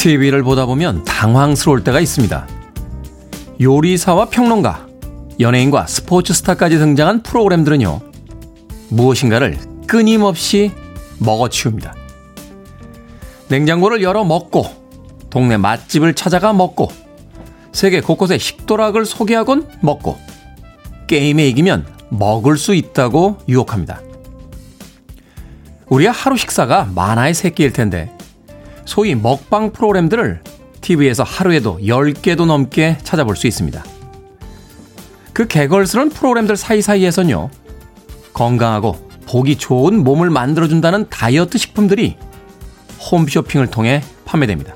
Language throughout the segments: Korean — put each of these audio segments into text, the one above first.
TV를 보다 보면 당황스러울 때가 있습니다. 요리사와 평론가, 연예인과 스포츠 스타까지 등장한 프로그램들은요, 무엇인가를 끊임없이 먹어치웁니다. 냉장고를 열어 먹고, 동네 맛집을 찾아가 먹고, 세계 곳곳의 식도락을 소개하곤 먹고, 게임에 이기면 먹을 수 있다고 유혹합니다. 우리의 하루 식사가 만화의 새끼일 텐데, 소위 먹방 프로그램들을 TV에서 하루에도 10개도 넘게 찾아볼 수 있습니다. 그 개걸스러운 프로그램들 사이사이에선요, 건강하고 보기 좋은 몸을 만들어준다는 다이어트 식품들이 홈쇼핑을 통해 판매됩니다.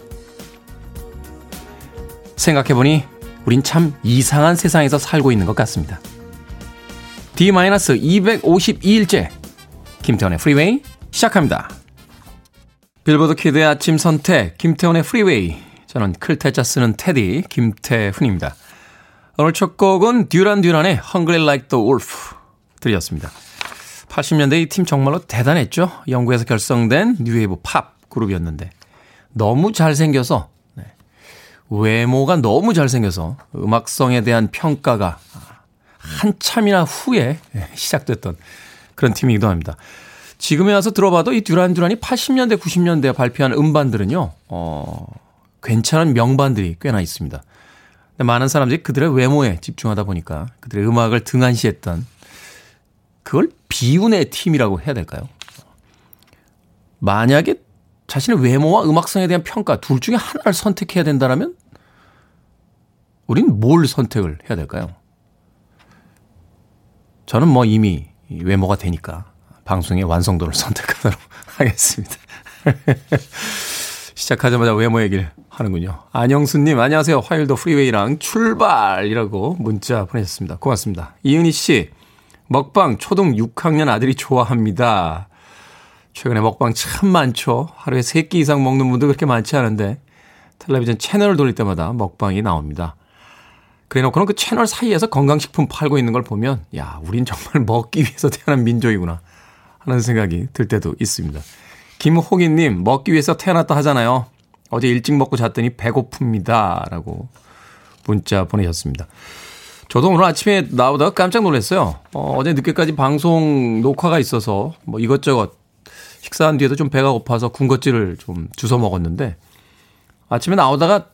생각해보니 우린 참 이상한 세상에서 살고 있는 것 같습니다. D-252일째 김태훈의 프리웨이 시작합니다. 빌보드 kid의 아침 선택 김태훈의 프리웨이 저는 클 테 자 쓰는 테디 김태훈입니다. 오늘 첫 곡은 듀란 듀란의 Hungry Like the Wolf 들으셨습니다. 80년대 이 팀 정말로 대단했죠. 영국에서 결성된 뉴웨이브 팝 그룹이었는데 너무 잘생겨서 네. 외모가 너무 잘생겨서 음악성에 대한 평가가 한참이나 후에 시작됐던 그런 팀이기도 합니다. 지금에 와서 들어봐도 이 듀란 듀란이 80년대, 90년대에 발표한 음반들은요, 어, 괜찮은 명반들이 꽤나 있습니다. 많은 사람들이 그들의 외모에 집중하다 보니까 그들의 음악을 등한시했던 그걸 비운의 팀이라고 해야 될까요? 만약에 자신의 외모와 음악성에 대한 평가 둘 중에 하나를 선택해야 된다면 우린 뭘 선택을 해야 될까요? 저는 뭐 이미 외모가 되니까 방송의 완성도를 선택하도록 하겠습니다. 시작하자마자 외모 얘기를 하는군요. 안영수님, 안녕하세요. 화요일도 프리웨이랑 출발이라고 문자 보내셨습니다. 고맙습니다. 이은희 씨, 먹방 초등 6학년 아들이 좋아합니다. 최근에 먹방 참 많죠. 하루에 3끼 이상 먹는 분도 그렇게 많지 않은데 텔레비전 채널을 돌릴 때마다 먹방이 나옵니다. 그래 놓고는 그 채널 사이에서 건강식품 팔고 있는 걸 보면 야, 우린 정말 먹기 위해서 태어난 민족이구나. 하는 생각이 들 때도 있습니다. 김호기님, 먹기 위해서 태어났다 하잖아요. 어제 일찍 먹고 잤더니 배고픕니다. 라고 문자 보내셨습니다. 저도 오늘 아침에 나오다가 깜짝 놀랐어요. 어, 어제 늦게까지 방송 녹화가 있어서 뭐 이것저것 식사한 뒤에도 좀 배가 고파서 군것질을 좀 주워 먹었는데 아침에 나오다가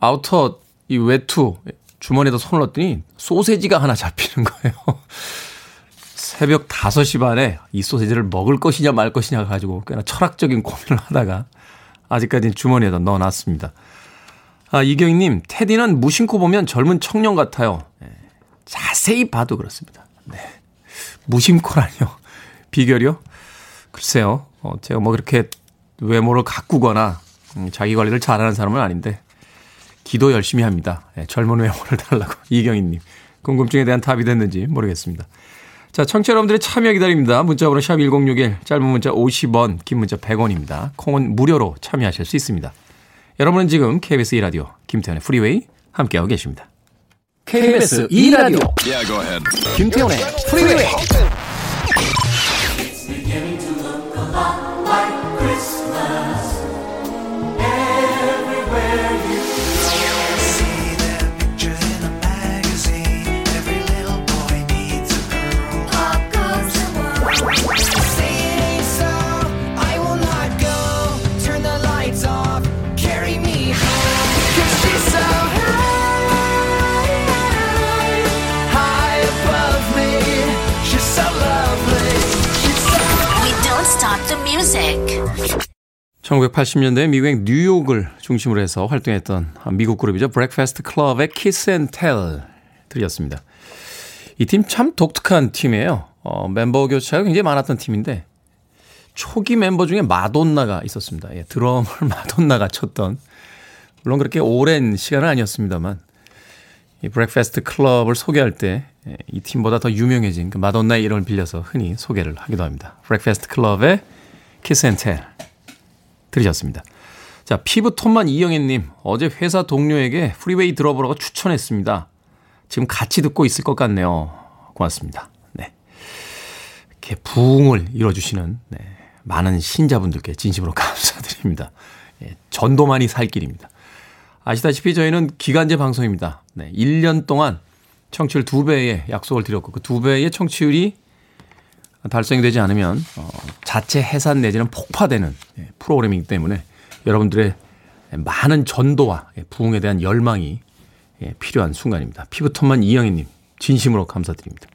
outer 이 외투 주머니에다 손을 넣었더니 소세지가 하나 잡히는 거예요. 새벽 5시 반에 이 소세지를 먹을 것이냐 말 것이냐 가지고 꽤나 철학적인 고민을 하다가 아직까지는 주머니에다 넣어놨습니다. 아, 이경희님, 테디는 무심코 보면 젊은 청년 같아요. 네, 자세히 봐도 그렇습니다. 네. 무심코라뇨. 비결이요? 글쎄요. 어, 제가 뭐 그렇게 외모를 가꾸거나 음, 자기 관리를 잘하는 사람은 아닌데 기도 열심히 합니다. 네, 젊은 외모를 달라고 이경희님. 궁금증에 대한 답이 됐는지 모르겠습니다. 자, 청취자 여러분들의 참여 기다립니다. 문자번호 샵 1061, 짧은 문자 50원, 긴 문자 100원입니다. 콩은 무료로 참여하실 수 있습니다. 여러분은 지금 KBS 2라디오 김태현의 프리웨이 함께하고 계십니다. KBS 2라디오 yeah, 김태현의 프리웨이 1980년대 미국의 뉴욕을 중심으로 해서 활동했던 미국 그룹이죠. Breakfast Club의 Kiss and Tell 들으셨습니다. 이 팀 참 독특한 팀이에요. 어, 멤버 교체가 굉장히 많았던 팀인데 초기 멤버 중에 마돈나가 있었습니다. 예, 드럼을 마돈나가 쳤던 물론 그렇게 오랜 시간은 아니었습니다만 이 Breakfast Club을 소개할 때이 예, 팀보다 더 유명해진 그 마돈나의 이름을 빌려서 흔히 소개를 하기도 합니다. Breakfast Club의 Kiss and Tell 들으셨습니다. 자, 피부톤만 이영애님, 어제 회사 동료에게 프리웨이 들어보라고 추천했습니다. 지금 같이 듣고 있을 것 같네요. 고맙습니다. 네. 이렇게 부흥을 이뤄주시는, 네. 많은 신자분들께 진심으로 감사드립니다. 예, 전도만이 살 길입니다. 아시다시피 저희는 기간제 방송입니다. 네, 1년 동안 청취율 2배의 약속을 드렸고 그 2배의 청취율이 달성이 되지 않으면 어, 자체 해산 내지는 폭파되는 예, 프로그램이기 때문에 여러분들의 많은 전도와 예, 부흥에 대한 열망이 예, 필요한 순간입니다. 피부톤만 이영희님 진심으로 감사드립니다.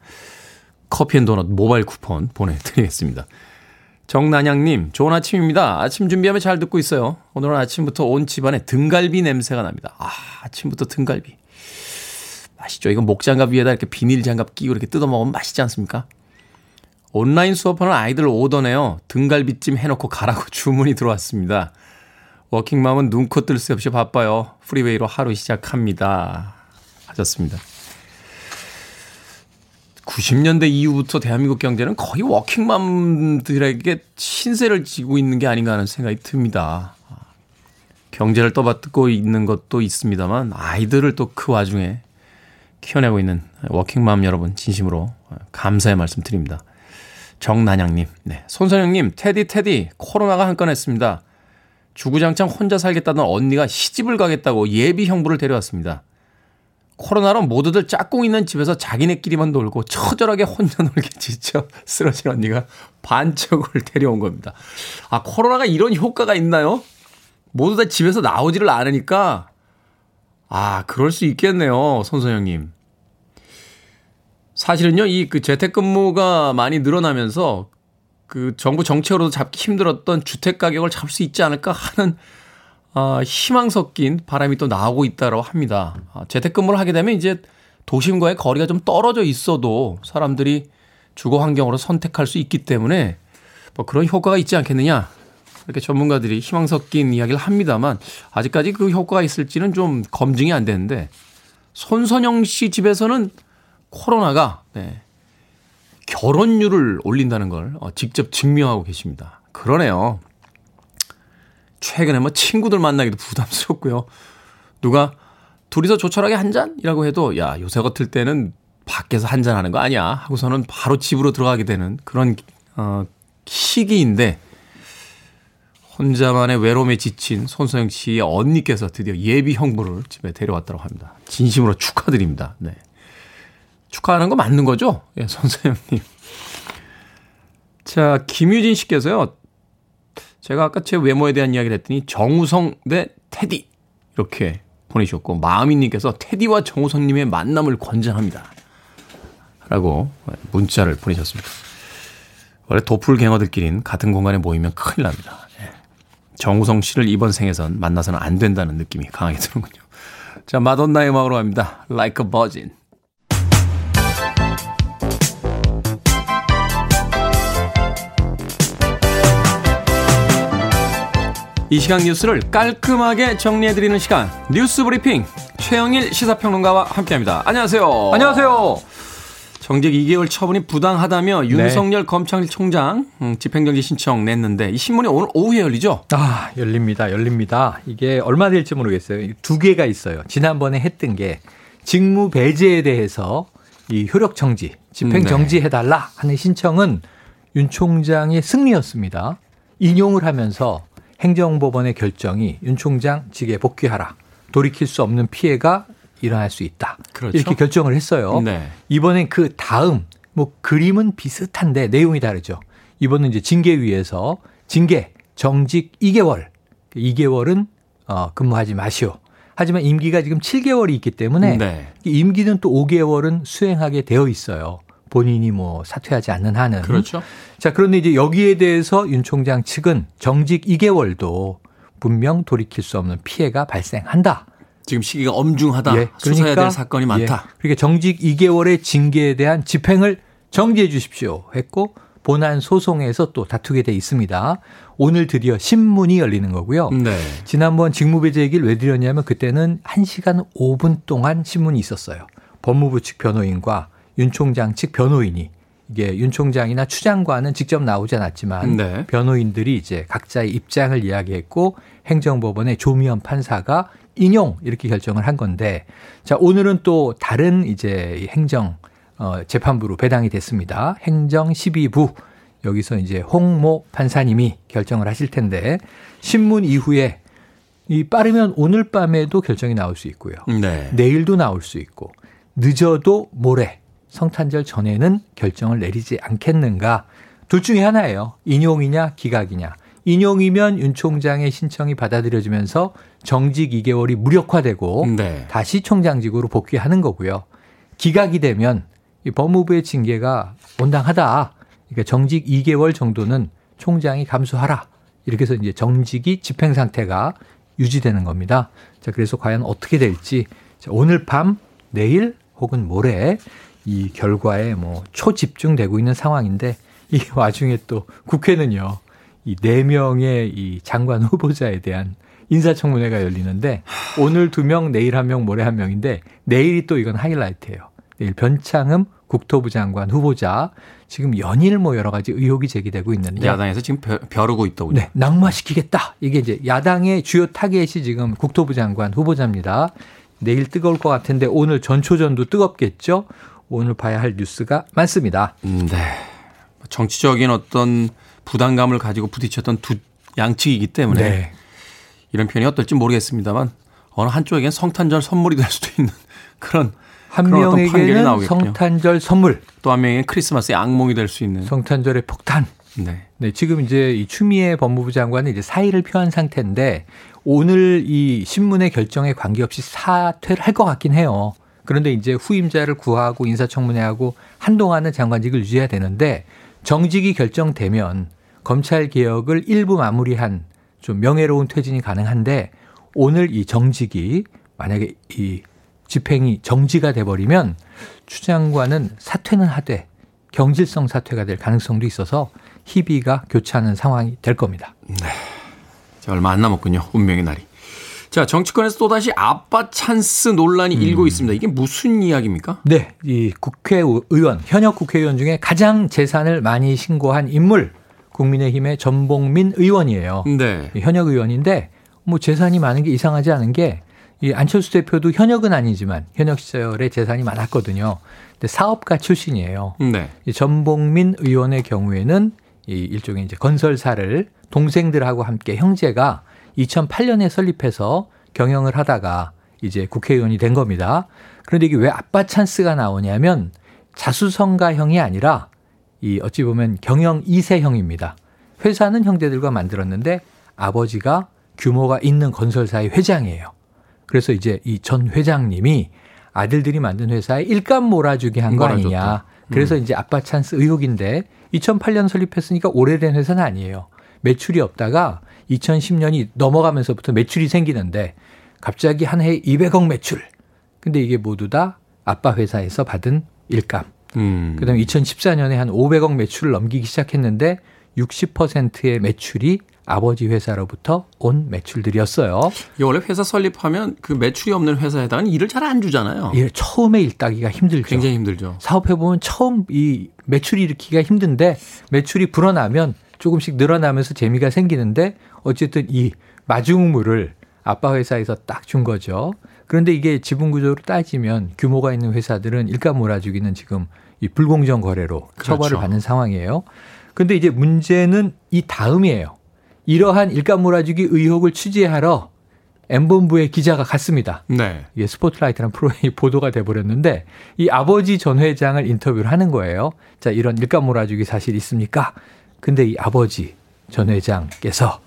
커피앤도넛 모바일 쿠폰 보내드리겠습니다. 정난양님, 좋은 아침입니다. 아침 준비하며 잘 듣고 있어요. 오늘은 아침부터 온 집안에 등갈비 냄새가 납니다. 아, 아침부터 등갈비. 맛있죠? 이거 목장갑 위에다 이렇게 비닐 장갑 끼고 이렇게 뜯어 먹으면 맛있지 않습니까? 온라인 수업하는 아이들 오더네요. 등갈비찜 해놓고 가라고 주문이 들어왔습니다. 워킹맘은 눈코 뜰 새 없이 바빠요. 프리웨이로 하루 시작합니다. 하셨습니다. 90년대 이후부터 대한민국 경제는 거의 워킹맘들에게 신세를 지고 있는 게 아닌가 하는 생각이 듭니다. 경제를 떠받고 있는 것도 있습니다만 아이들을 또 그 와중에 키워내고 있는 워킹맘 여러분 진심으로 감사의 말씀 드립니다. 정난양님, 네. 손선영님, 테디, 테디, 코로나가 한건 했습니다. 주구장창 혼자 살겠다던 언니가 시집을 가겠다고 예비 형부를 데려왔습니다. 코로나로 모두들 짝꿍 있는 집에서 자기네끼리만 놀고 처절하게 혼자 놀게 지쳐 쓰러진 언니가 반쪽을 데려온 겁니다. 아, 코로나가 이런 효과가 있나요? 모두 다 집에서 나오지를 않으니까, 아, 그럴 수 있겠네요. 손선영님. 사실은요, 이 그 재택근무가 많이 늘어나면서 그 정부 정책으로도 잡기 힘들었던 주택 가격을 잡을 수 있지 않을까 하는 어, 희망 섞인 바람이 또 나오고 있다고 합니다. 아, 재택근무를 하게 되면 이제 도심과의 거리가 좀 떨어져 있어도 사람들이 주거 환경으로 선택할 수 있기 때문에 뭐 그런 효과가 있지 않겠느냐. 이렇게 전문가들이 희망 섞인 이야기를 합니다만 아직까지 그 효과가 있을지는 좀 검증이 안 되는데 손선영 씨 집에서는 코로나가 네, 결혼율을 올린다는 걸 어, 직접 증명하고 계십니다. 그러네요. 최근에 뭐 친구들 만나기도 부담스럽고요. 누가 둘이서 조촐하게 한 잔이라고 해도 야 요새 같을 때는 밖에서 한 잔 하는 거 아니야 하고서는 바로 집으로 들어가게 되는 그런 어, 시기인데 혼자만의 외로움에 지친 손소영 씨의 언니께서 드디어 예비 형부를 집에 데려왔다고 합니다. 진심으로 축하드립니다. 네. 축하하는 거 맞는 거죠? 예, 손소영님. 자, 김유진 씨께서요. 제가 아까 제 외모에 대한 이야기를 했더니 정우성 대 테디 이렇게 보내주셨고 마음이님께서 테디와 정우성님의 만남을 권장합니다. 라고 문자를 보내셨습니다. 원래 도플갱어들끼리는 같은 공간에 모이면 큰일 납니다. 예. 정우성 씨를 이번 생에선 만나서는 안 된다는 느낌이 강하게 드는군요. 자, 마돈나의 음악으로 갑니다. Like a Virgin. 이 시간 뉴스를 깔끔하게 정리해드리는 시간 뉴스 브리핑 최영일 시사평론가와 함께합니다. 안녕하세요. 안녕하세요. 정직 2개월 처분이 부당하다며 네. 윤석열 검찰총장 음, 집행정지 신청 냈는데 이 신문이 오늘 오후에 열리죠? 아 열립니다. 열립니다. 이게 얼마 될지 모르겠어요. 두 개가 있어요. 지난번에 했던 게 직무 배제에 대해서 이 효력 정지, 집행 정지 해달라 하는 신청은 윤 총장의 승리였습니다. 인용을 하면서 행정법원의 결정이 윤 총장 직에 복귀하라. 돌이킬 수 없는 피해가 일어날 수 있다. 그렇죠? 이렇게 결정을 했어요. 네. 이번엔 그 다음 뭐 그림은 비슷한데 내용이 다르죠. 이번은 이제 징계위에서 징계 정직 2개월. 2개월은 어 근무하지 마시오. 하지만 임기가 지금 7개월이 있기 때문에 네. 임기는 또 5개월은 수행하게 되어 있어요. 본인이 뭐 사퇴하지 않는 한은. 그렇죠. 자, 그런데 이제 여기에 대해서 윤 총장 측은 정직 2개월도 분명 돌이킬 수 없는 피해가 발생한다. 지금 시기가 엄중하다. 예, 그러니까, 수사해야 될 사건이 많다. 예, 그러니까 정직 2개월의 징계에 대한 집행을 정지해 주십시오 했고 본안 소송에서 또 다투게 돼 있습니다. 오늘 드디어 신문이 열리는 거고요. 네. 지난번 직무배제 얘기를 왜 드렸냐면 그때는 1시간 5분 동안 신문이 있었어요. 법무부 측 변호인과 윤 총장 측 변호인이 이게 윤 총장이나 추 장관은 직접 나오지 않았지만 네. 변호인들이 이제 각자의 입장을 이야기했고 행정법원의 조미연 판사가 인용 이렇게 결정을 한 건데 자 오늘은 또 다른 이제 행정 어 재판부로 배당이 됐습니다. 행정 12부 여기서 이제 홍모 판사님이 결정을 하실 텐데 신문 이후에 이 빠르면 오늘 밤에도 결정이 나올 수 있고요. 네. 내일도 나올 수 있고 늦어도 모레 성탄절 전에는 결정을 내리지 않겠는가. 둘 중에 하나예요. 인용이냐 기각이냐. 인용이면 윤 총장의 신청이 받아들여지면서 정직 2개월이 무력화되고 네. 다시 총장직으로 복귀하는 거고요. 기각이 되면 이 법무부의 징계가 온당하다. 그러니까 정직 2개월 정도는 총장이 감수하라. 이렇게 해서 이제 정직이 집행 상태가 유지되는 겁니다. 자, 그래서 과연 어떻게 될지 자, 오늘 밤, 내일 혹은 모레 이 결과에 뭐 초집중되고 있는 상황인데 이 와중에 또 국회는요. 이 네 명의 이 장관 후보자에 대한 인사청문회가 열리는데 오늘 두 명, 내일 한 명, 모레 한 명인데 내일이 또 이건 하이라이트예요. 내일 변창흠 국토부 장관 후보자 지금 연일 뭐 여러 가지 의혹이 제기되고 있는데 야당에서 지금 벼, 벼르고 있더군요. 네, 낙마시키겠다. 이게 이제 야당의 주요 타겟이 지금 국토부 장관 후보자입니다. 내일 뜨거울 것 같은데 오늘 전초전도 뜨겁겠죠. 오늘 봐야 할 뉴스가 많습니다. 음, 네. 정치적인 어떤 부담감을 가지고 부딪혔던 두 양측이기 때문에 네. 이런 표현이 어떨지 모르겠습니다만 어느 한쪽에겐 성탄절 선물이 될 수도 있는 그런 한 명에게는. 성탄절 선물, 또 한 명에겐 크리스마스의 악몽이 될 수 있는. 성탄절의 폭탄. 네. 네, 지금 이제 이 추미애 법무부 장관은 이제 사의를 표한 상태인데 오늘 이 신문의 결정에 관계없이 사퇴를 할 것 같긴 해요. 그런데 이제 후임자를 구하고 인사청문회하고 한동안은 장관직을 유지해야 되는데 정직이 결정되면 검찰 개혁을 일부 마무리한 좀 명예로운 퇴진이 가능한데 오늘 이 정직이 만약에 이 집행이 정지가 돼버리면 추 장관은 사퇴는 하되 경질성 사퇴가 될 가능성도 있어서 희비가 교차하는 상황이 될 겁니다. 자, 얼마 안 남았군요. 운명의 날이. 자, 정치권에서 또다시 아빠 찬스 논란이 일고 있습니다. 이게 무슨 이야기입니까? 네, 이 국회의원 현역 국회의원 중에 가장 재산을 많이 신고한 인물 국민의힘의 전봉민 의원이에요. 네. 현역 의원인데 뭐 재산이 많은 게 이상하지 않은 게 이 안철수 대표도 현역은 아니지만 현역 시절에 재산이 많았거든요. 근데 사업가 출신이에요. 네. 이 전봉민 의원의 경우에는 이 일종의 이제 건설사를 동생들하고 함께 형제가 2008년에 설립해서 경영을 하다가 이제 국회의원이 된 겁니다. 그런데 이게 왜 아빠 찬스가 나오냐면 자수성가형이 아니라 이 어찌 보면 경영 2세형입니다. 회사는 형제들과 만들었는데 아버지가 규모가 있는 건설사의 회장이에요. 그래서 이제 이 전 회장님이 아들들이 만든 회사에 일감 몰아주게 한거 아니냐. 몰아줬다. 그래서 이제 아빠 찬스 의혹인데 2008년 설립했으니까 오래된 회사는 아니에요. 매출이 없다가 2010년이 넘어가면서부터 매출이 생기는데 갑자기 한 해에 200억 매출. 근데 이게 모두 다 아빠 회사에서 받은 일감. 음. 그다음에 2014년에 한 500억 매출을 넘기기 시작했는데 60%의 매출이 아버지 회사로부터 온 매출들이었어요. 원래 회사 설립하면 그 매출이 없는 회사에다가는 일을 잘 안 주잖아요. 이 처음에 일 따기가 힘들죠. 굉장히 힘들죠. 사업해 보면 처음 이 매출이 일으키기가 힘든데 매출이 불어나면 조금씩 늘어나면서 재미가 생기는데 어쨌든 이 마중물을 아빠 회사에서 딱 준 거죠. 그런데 이게 지분 구조로 따지면 규모가 있는 회사들은 일감 몰아주기는 지금 이 불공정 거래로 그렇죠. 처벌을 받는 상황이에요. 근데 이제 문제는 이 다음이에요. 이러한 일감 몰아주기 의혹을 취재하러 M본부의 기자가 갔습니다. 네. 이게 스포트라이트라는 프로그램이 보도가 돼버렸는데 이 아버지 전 회장을 인터뷰를 하는 거예요. 자, 이런 일감 몰아주기 사실 있습니까? 근데 이 아버지 전 회장께서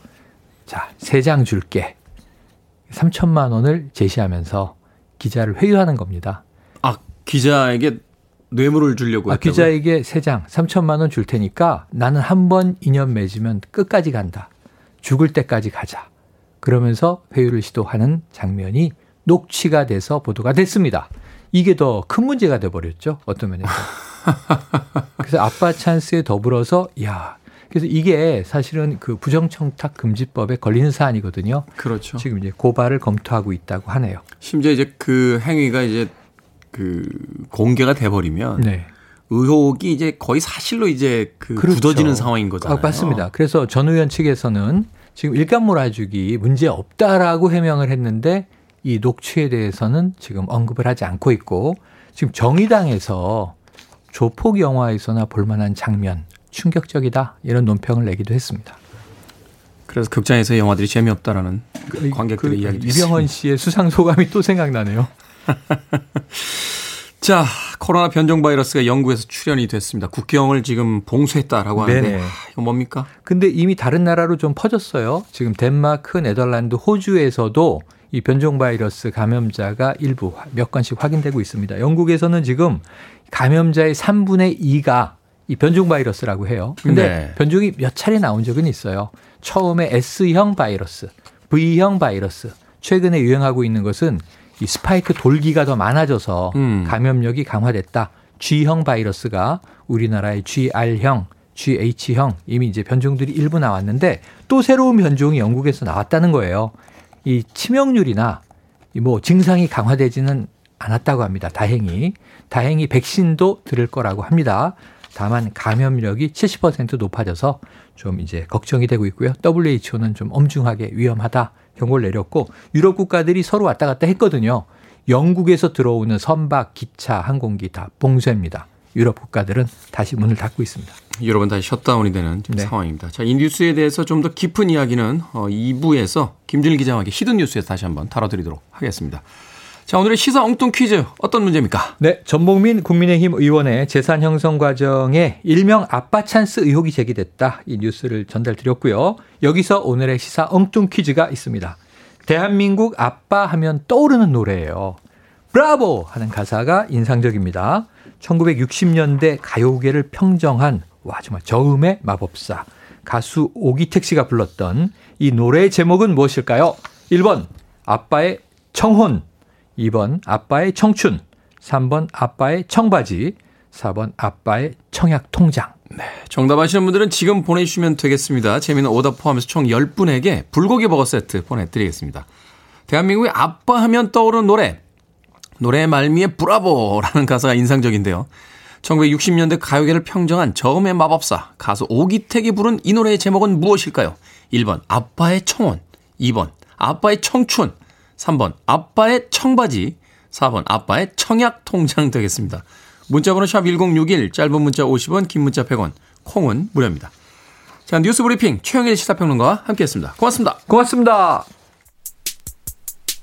자, 세 장 줄게. 3천만 원을 제시하면서 기자를 회유하는 겁니다. 아, 기자에게 뇌물을 주려고 아, 했다고요? 기자에게 세 장 3천만 원 줄 테니까 나는 한 번 인연 맺으면 끝까지 간다. 죽을 때까지 가자. 그러면서 회유를 시도하는 장면이 녹취가 돼서 보도가 됐습니다. 이게 더 큰 문제가 돼 버렸죠. 어떤 면에서. 그래서 아빠 찬스에 더불어서 야, 그래서 이게 사실은 그 부정청탁 금지법에 걸리는 사안이거든요. 그렇죠. 지금 이제 고발을 검토하고 있다고 하네요. 심지어 이제 그 행위가 이제 그 공개가 돼버리면 네. 의혹이 이제 거의 사실로 이제 그 그렇죠. 굳어지는 상황인 거잖아요. 아, 맞습니다. 그래서 전 의원 측에서는 지금 일감 몰아주기 문제 없다라고 해명을 했는데 이 녹취에 대해서는 지금 언급을 하지 않고 있고 지금 정의당에서 조폭 영화에서나 볼만한 장면 충격적이다 이런 논평을 내기도 했습니다. 그래서 극장에서 영화들이 재미없다라는 관객들의 그 이야기도 이병헌 씨의 수상 소감이 또 생각나네요. 자, 코로나 변종 바이러스가 영국에서 출현이 됐습니다. 국경을 지금 봉쇄했다라고 하는데 네네. 아, 이거 뭡니까? 근데 이미 다른 나라로 좀 퍼졌어요. 지금 덴마크, 네덜란드, 호주에서도 이 변종 바이러스 감염자가 일부 몇 건씩 확인되고 있습니다. 영국에서는 지금 감염자의 3분의 2가 이 변종 바이러스라고 해요. 근데 네. 변종이 몇 차례 나온 적은 있어요. 처음에 S형 바이러스, V형 바이러스. 최근에 유행하고 있는 것은 이 스파이크 돌기가 더 많아져서 음. 감염력이 강화됐다. G형 바이러스가 우리나라의 GR형, GH형 이미 이제 변종들이 일부 나왔는데 또 새로운 변종이 영국에서 나왔다는 거예요. 이 치명률이나 이뭐 증상이 강화되지는 않았다고 합니다. 다행히 다행히 백신도 들을 거라고 합니다. 다만 감염력이 70% 높아져서 좀 이제 걱정이 되고 있고요. WHO는 좀 엄중하게 위험하다 경고를 내렸고 유럽 국가들이 서로 왔다 갔다 했거든요. 영국에서 들어오는 선박, 기차, 항공기 다 봉쇄입니다. 유럽 국가들은 다시 문을 닫고 있습니다. 여러분 다시 셧다운이 되는 네. 상황입니다. 자, 이 뉴스에 대해서 좀 더 깊은 이야기는 어, 2부에서 김준일 기자와 함께 hidden 뉴스에서 다시 한번 다뤄드리도록 하겠습니다. 자, 오늘의 시사 엉뚱 퀴즈 어떤 문제입니까? 네, 전봉민 국민의힘 의원의 재산 형성 과정에 일명 아빠 찬스 의혹이 제기됐다. 이 뉴스를 전달드렸고요. 여기서 오늘의 시사 엉뚱 퀴즈가 있습니다. 대한민국 아빠 하면 떠오르는 노래예요. 브라보 하는 가사가 인상적입니다. 1960년대 가요계를 평정한 와 정말 저음의 마법사 가수 오기택 씨가 불렀던 이 노래의 제목은 무엇일까요? 1번 아빠의 청혼 2번 아빠의 청춘, 3번 아빠의 청바지, 4번 아빠의 청약 통장. 정답 아시는 분들은 지금 보내주시면 되겠습니다. 재미있는 오답 포함해서 총 10분에게 불고기 버거 세트 보내드리겠습니다. 대한민국의 아빠 하면 떠오르는 노래. 노래의 말미에 브라보라는 가사가 인상적인데요. 1960년대 가요계를 평정한 저음의 마법사 가수 오기택이 부른 이 노래의 제목은 무엇일까요? 1번 아빠의 청혼, 2번 아빠의 청춘, 3번 아빠의 청바지, 4번 아빠의 청약 통장 되겠습니다. 문자번호 샵 1061, 짧은 문자 50원, 긴 문자 100원, 콩은 무료입니다. 자, 뉴스 브리핑 최영일 시사평론가와 함께했습니다. 고맙습니다. 고맙습니다.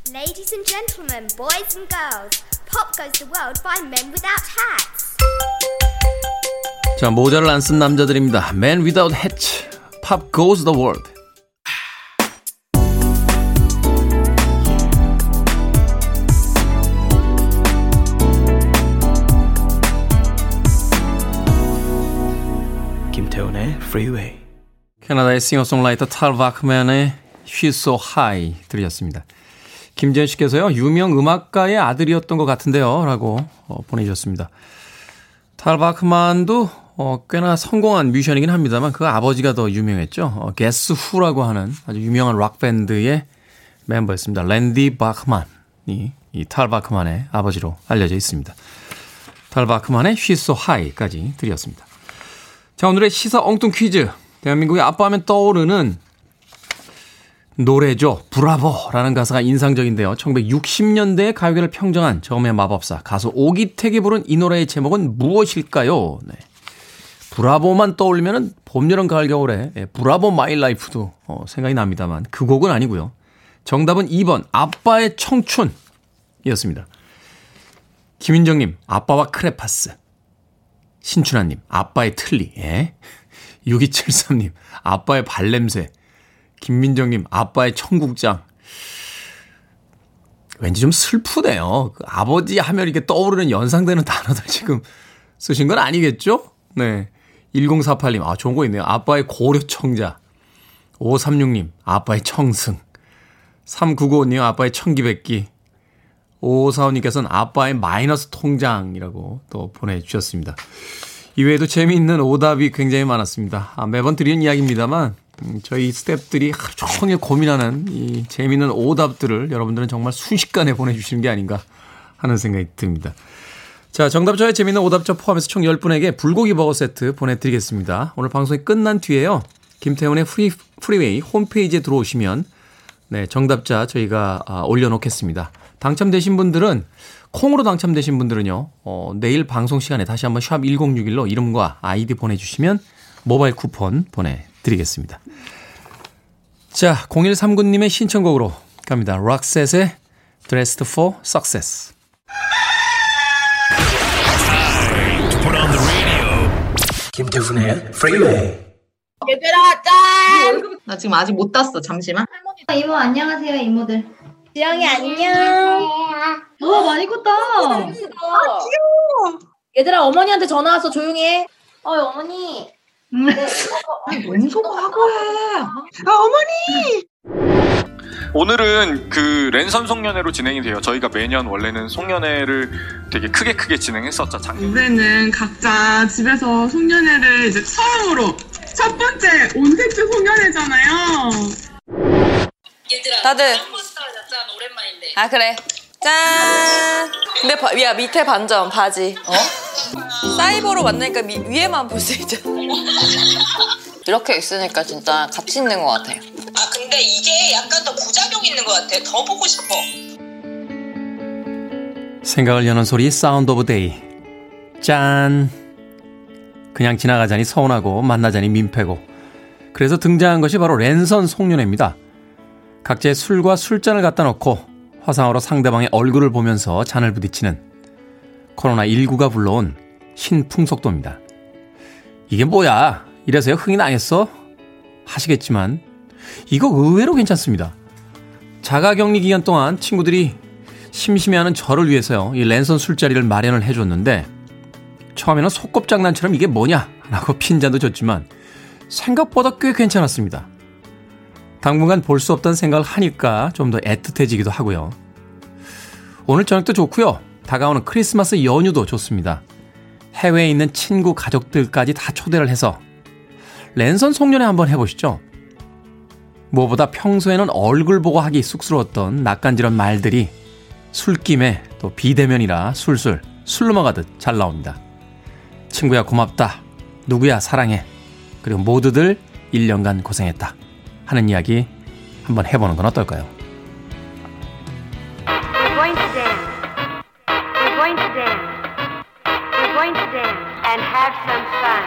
Ladies and gentlemen, boys and girls, pop goes the world by men without hats. 자, 모자를 안 쓴 남자들입니다. Man Without Hat, Pop Goes the World. Freeway. 캐나다의 싱어송라이터 탈 바크맨의 She's So High 들으셨습니다. 김재현 씨께서요, 유명 음악가의 아들이었던 것 같은데요. 라고 어, 보내주셨습니다. 탈 바크만도 어, 꽤나 성공한 뮤지션이긴 합니다만 그 아버지가 더 유명했죠. 어, Guess Who라고 하는 아주 유명한 락 밴드의 멤버였습니다. 랜디 바크만이 이 탈 바크만의 아버지로 알려져 있습니다. 탈 바크만의 She's So High까지 드렸습니다. 자, 오늘의 시사 엉뚱 퀴즈. 대한민국의 아빠 하면 떠오르는 노래죠. 브라보라는 가사가 인상적인데요. 1960년대의 가요계를 평정한 저음의 마법사 가수 오기택이 부른 이 노래의 제목은 무엇일까요? 네. 브라보만 떠올리면은 봄, 여름, 가을, 겨울에 예, Bravo My Life도 어, 생각이 납니다만 그 곡은 아니고요. 정답은 2번 아빠의 청춘이었습니다. 김인정님 아빠와 크레파스 신춘하님, 아빠의 틀니, 예? 6273님, 아빠의 발냄새. 김민정님, 아빠의 청국장. 왠지 좀 슬프네요. 그 아버지 하면 이렇게 떠오르는 연상되는 단어들 지금 쓰신 건 아니겠죠? 네. 1048님, 아, 좋은 거 있네요. 아빠의 고려청자. 536님, 아빠의 청승. 3995님, 아빠의 청기백기. 5545님께서는 아빠의 마이너스 통장이라고 또 보내주셨습니다. 이외에도 재미있는 오답이 굉장히 많았습니다. 아, 매번 드리는 이야기입니다만, 음, 저희 스탭들이 하루 종일 고민하는 이 재미있는 오답들을 여러분들은 정말 순식간에 보내주시는 게 아닌가 하는 생각이 듭니다. 자, 정답자의 재미있는 오답자 포함해서 총 10분에게 불고기 버거 세트 보내드리겠습니다. 오늘 방송이 끝난 뒤에요. 김태훈의 프리, 프리웨이 홈페이지에 들어오시면 네, 정답자 저희가 아, 올려놓겠습니다. 당첨되신 분들은 콩으로 당첨되신 분들은요. 어, 내일 방송 시간에 다시 한번 샵 1061로 이름과 아이디 보내주시면 모바일 쿠폰 보내드리겠습니다. 자, 0139님의 신청곡으로 갑니다. 락셋의 Dressed for Success. Put on the radio. 김태훈의 프리웨이 얘들아 짠! 나 지금 아직 못 땄어 잠시만 이모 안녕하세요 이모들. 지영이 안녕. 와 많이 컸다. 아 귀여워. 얘들아 어머니한테 전화 왔어 조용히 해. 어 어머니. 아니 뭔 소리 하고 해 오늘은 그 랜선 송년회로 진행이 돼요. 저희가 매년 원래는 송년회를 되게 크게 크게 진행했었죠. 작년. 올해는 각자 집에서 송년회를 이제 처음으로 첫 번째 온택트 송년회잖아요. 다들 아 그래 짠 근데 바, 야 밑에 반점 바지 어? 사이버로 만나니까 미, 위에만 볼 수 있잖아 이렇게 있으니까 진짜 가치 있는 것 같아 아 근데 이게 약간 더 부작용 있는 것 같아. 더 보고 싶어. 생각을 여는 소리 Sound of Day. 짠. 그냥 지나가자니 서운하고 만나자니 민폐고. 그래서 등장한 것이 바로 랜선 송년회입니다. 각자의 술과 술잔을 갖다 놓고 화상으로 상대방의 얼굴을 보면서 잔을 부딪히는 코로나19가 불러온 신풍속도입니다. 이게 뭐야? 이래서요 흥이 나겠어? 하시겠지만 이거 의외로 괜찮습니다. 자가격리 기간 동안 친구들이 심심해하는 저를 위해서요 이 랜선 술자리를 마련을 해줬는데 처음에는 소꿉장난처럼 이게 뭐냐라고 핀잔도 줬지만 생각보다 꽤 괜찮았습니다. 당분간 볼 수 없다는 생각을 하니까 좀 더 애틋해지기도 하고요. 오늘 저녁도 좋고요. 다가오는 크리스마스 연휴도 좋습니다. 해외에 있는 친구 가족들까지 다 초대를 해서 랜선 송년회 한번 해보시죠. 무엇보다 평소에는 얼굴 보고 하기 쑥스러웠던 낯간지런 말들이 술김에 또 비대면이라 술술 술 넘어가듯 잘 나옵니다. 친구야 고맙다. 누구야 사랑해. 그리고 모두들 1년간 고생했다. 하는 이야기 한번 해보는 건 어떨까요? We're going to dance. We're going to dance. We're going to dance and have some fun.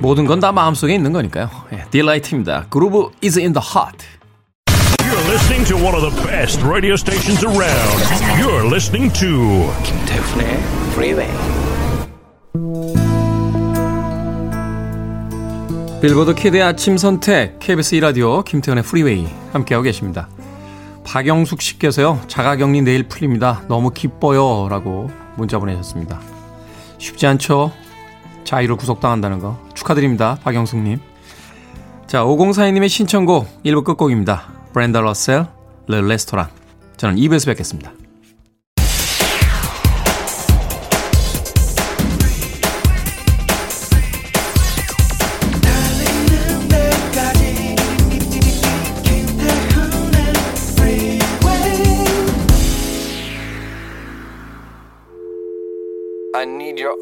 모든 건 다 마음속에 있는 거니까요. 예, 딜라이트입니다. 그루브 is in the heart. You're listening to one of the best radio stations around. You're listening to 김태훈의 프리웨이 빌보드 키드의 아침 선택 KBS 2라디오 김태현의 프리웨이 함께하고 계십니다. 박영숙 씨께서요. 자가격리 내일 풀립니다. 너무 기뻐요. 라고 문자 보내셨습니다. 쉽지 않죠? 자유로 구속당한다는 거 축하드립니다. 박영숙님. 자 5042님의 신청곡 1부 끝곡입니다. 브랜다 러셀, 르 레스토랑. 저는 2부에서 뵙겠습니다.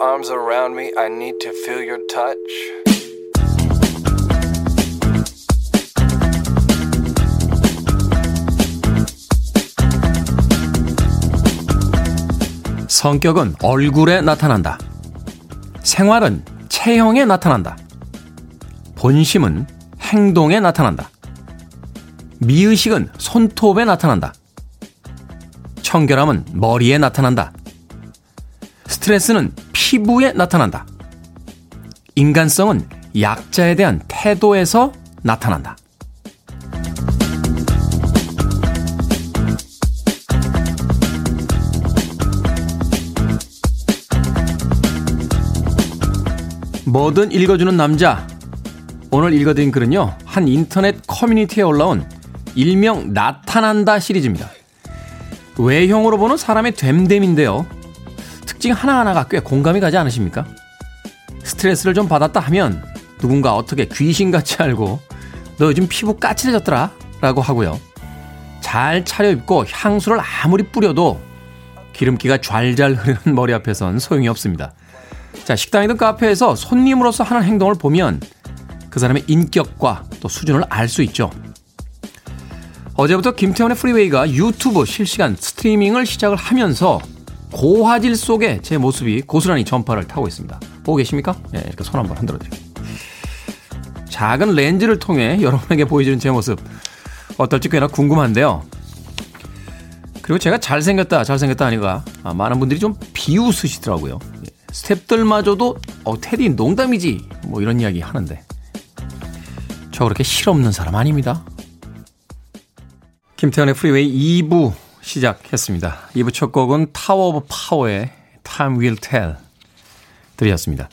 Arms around me I need to feel your touch 성격은 얼굴에 나타난다. 생활은 체형에 나타난다. 본심은 행동에 나타난다. 미의식은 손톱에 나타난다. 청결함은 머리에 나타난다. 스트레스는 피부에 나타난다. 인간성은 약자에 대한 태도에서 나타난다. 뭐든 읽어주는 남자. 오늘 읽어드린 글은요, 한 인터넷 커뮤니티에 올라온 일명 나타난다 시리즈입니다. 외형으로 보는 사람의 됨됨인데요. 특징 하나하나가 꽤 공감이 가지 않으십니까? 스트레스를 좀 받았다 하면 누군가 어떻게 귀신같이 알고 너 요즘 피부 까칠해졌더라 라고 하고요. 잘 차려입고 향수를 아무리 뿌려도 기름기가 좔좔 흐르는 머리 앞에선 소용이 없습니다. 자, 식당이든 카페에서 손님으로서 하는 행동을 보면 그 사람의 인격과 또 수준을 알 수 있죠. 어제부터 김태훈의 프리웨이가 유튜브 실시간 스트리밍을 시작을 하면서 고화질 속에 제 모습이 고스란히 전파를 타고 있습니다. 보고 계십니까? 예, 이렇게 손 한번 흔들어 드릴게요. 작은 렌즈를 통해 여러분에게 보여주는 제 모습 어떨지 꽤나 궁금한데요. 그리고 제가 잘생겼다, 잘생겼다 하니까 아, 많은 분들이 좀 비웃으시더라고요. 스탭들마저도 어, 태디 농담이지 뭐 이런 이야기 하는데 저 그렇게 실없는 사람 아닙니다. 김태훈의 프리웨이 2부 시작했습니다. 2부 첫 곡은 타워 오브 파워의 Time Will Tell 들이었습니다.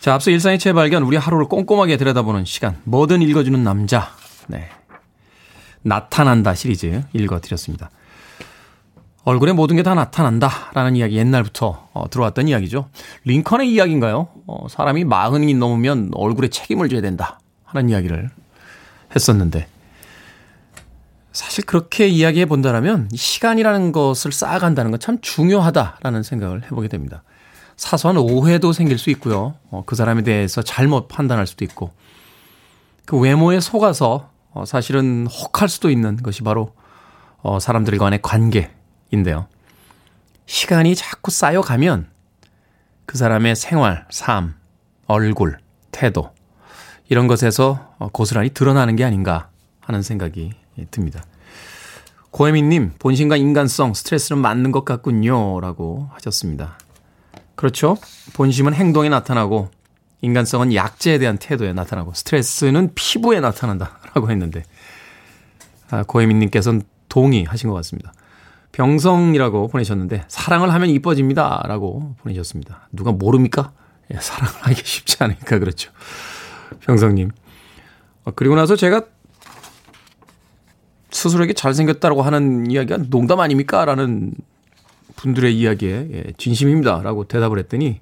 자, 앞서 일상의 재발견, 우리 하루를 꼼꼼하게 들여다보는 시간, 뭐든 읽어주는 남자. 네. 나타난다 시리즈 읽어드렸습니다. 얼굴에 모든 게 다 나타난다. 라는 이야기 옛날부터 어, 들어왔던 이야기죠. 링컨의 이야기인가요? 어, 사람이 마흔이 넘으면 얼굴에 책임을 져야 된다. 하는 이야기를 했었는데, 사실 그렇게 이야기해 본다면 시간이라는 것을 쌓아간다는 건 참 중요하다라는 생각을 해보게 됩니다. 사소한 오해도 생길 수 있고요. 어, 그 사람에 대해서 잘못 판단할 수도 있고 그 외모에 속아서 어, 사실은 혹할 수도 있는 것이 바로 어, 사람들 간의 관계인데요. 시간이 자꾸 쌓여가면 그 사람의 생활, 삶, 얼굴, 태도 이런 것에서 어, 고스란히 드러나는 게 아닌가 하는 생각이 듭니다. 고혜민님, 본심과 인간성, 스트레스는 맞는 것 같군요. 라고 하셨습니다. 그렇죠. 본심은 행동에 나타나고 인간성은 약제에 대한 태도에 나타나고 스트레스는 피부에 나타난다 라고 했는데 아, 고혜민님께서는 동의하신 것 같습니다. 병성이라고 보내셨는데 사랑을 하면 이뻐집니다 라고 보내셨습니다. 누가 모릅니까? 예, 사랑을 하기 쉽지 않으니까 그렇죠. 병성님. 아, 그리고 나서 제가 스스로에게 잘생겼다고 하는 이야기가 농담 아닙니까? 라는 분들의 이야기에 예, 진심입니다. 라고 대답을 했더니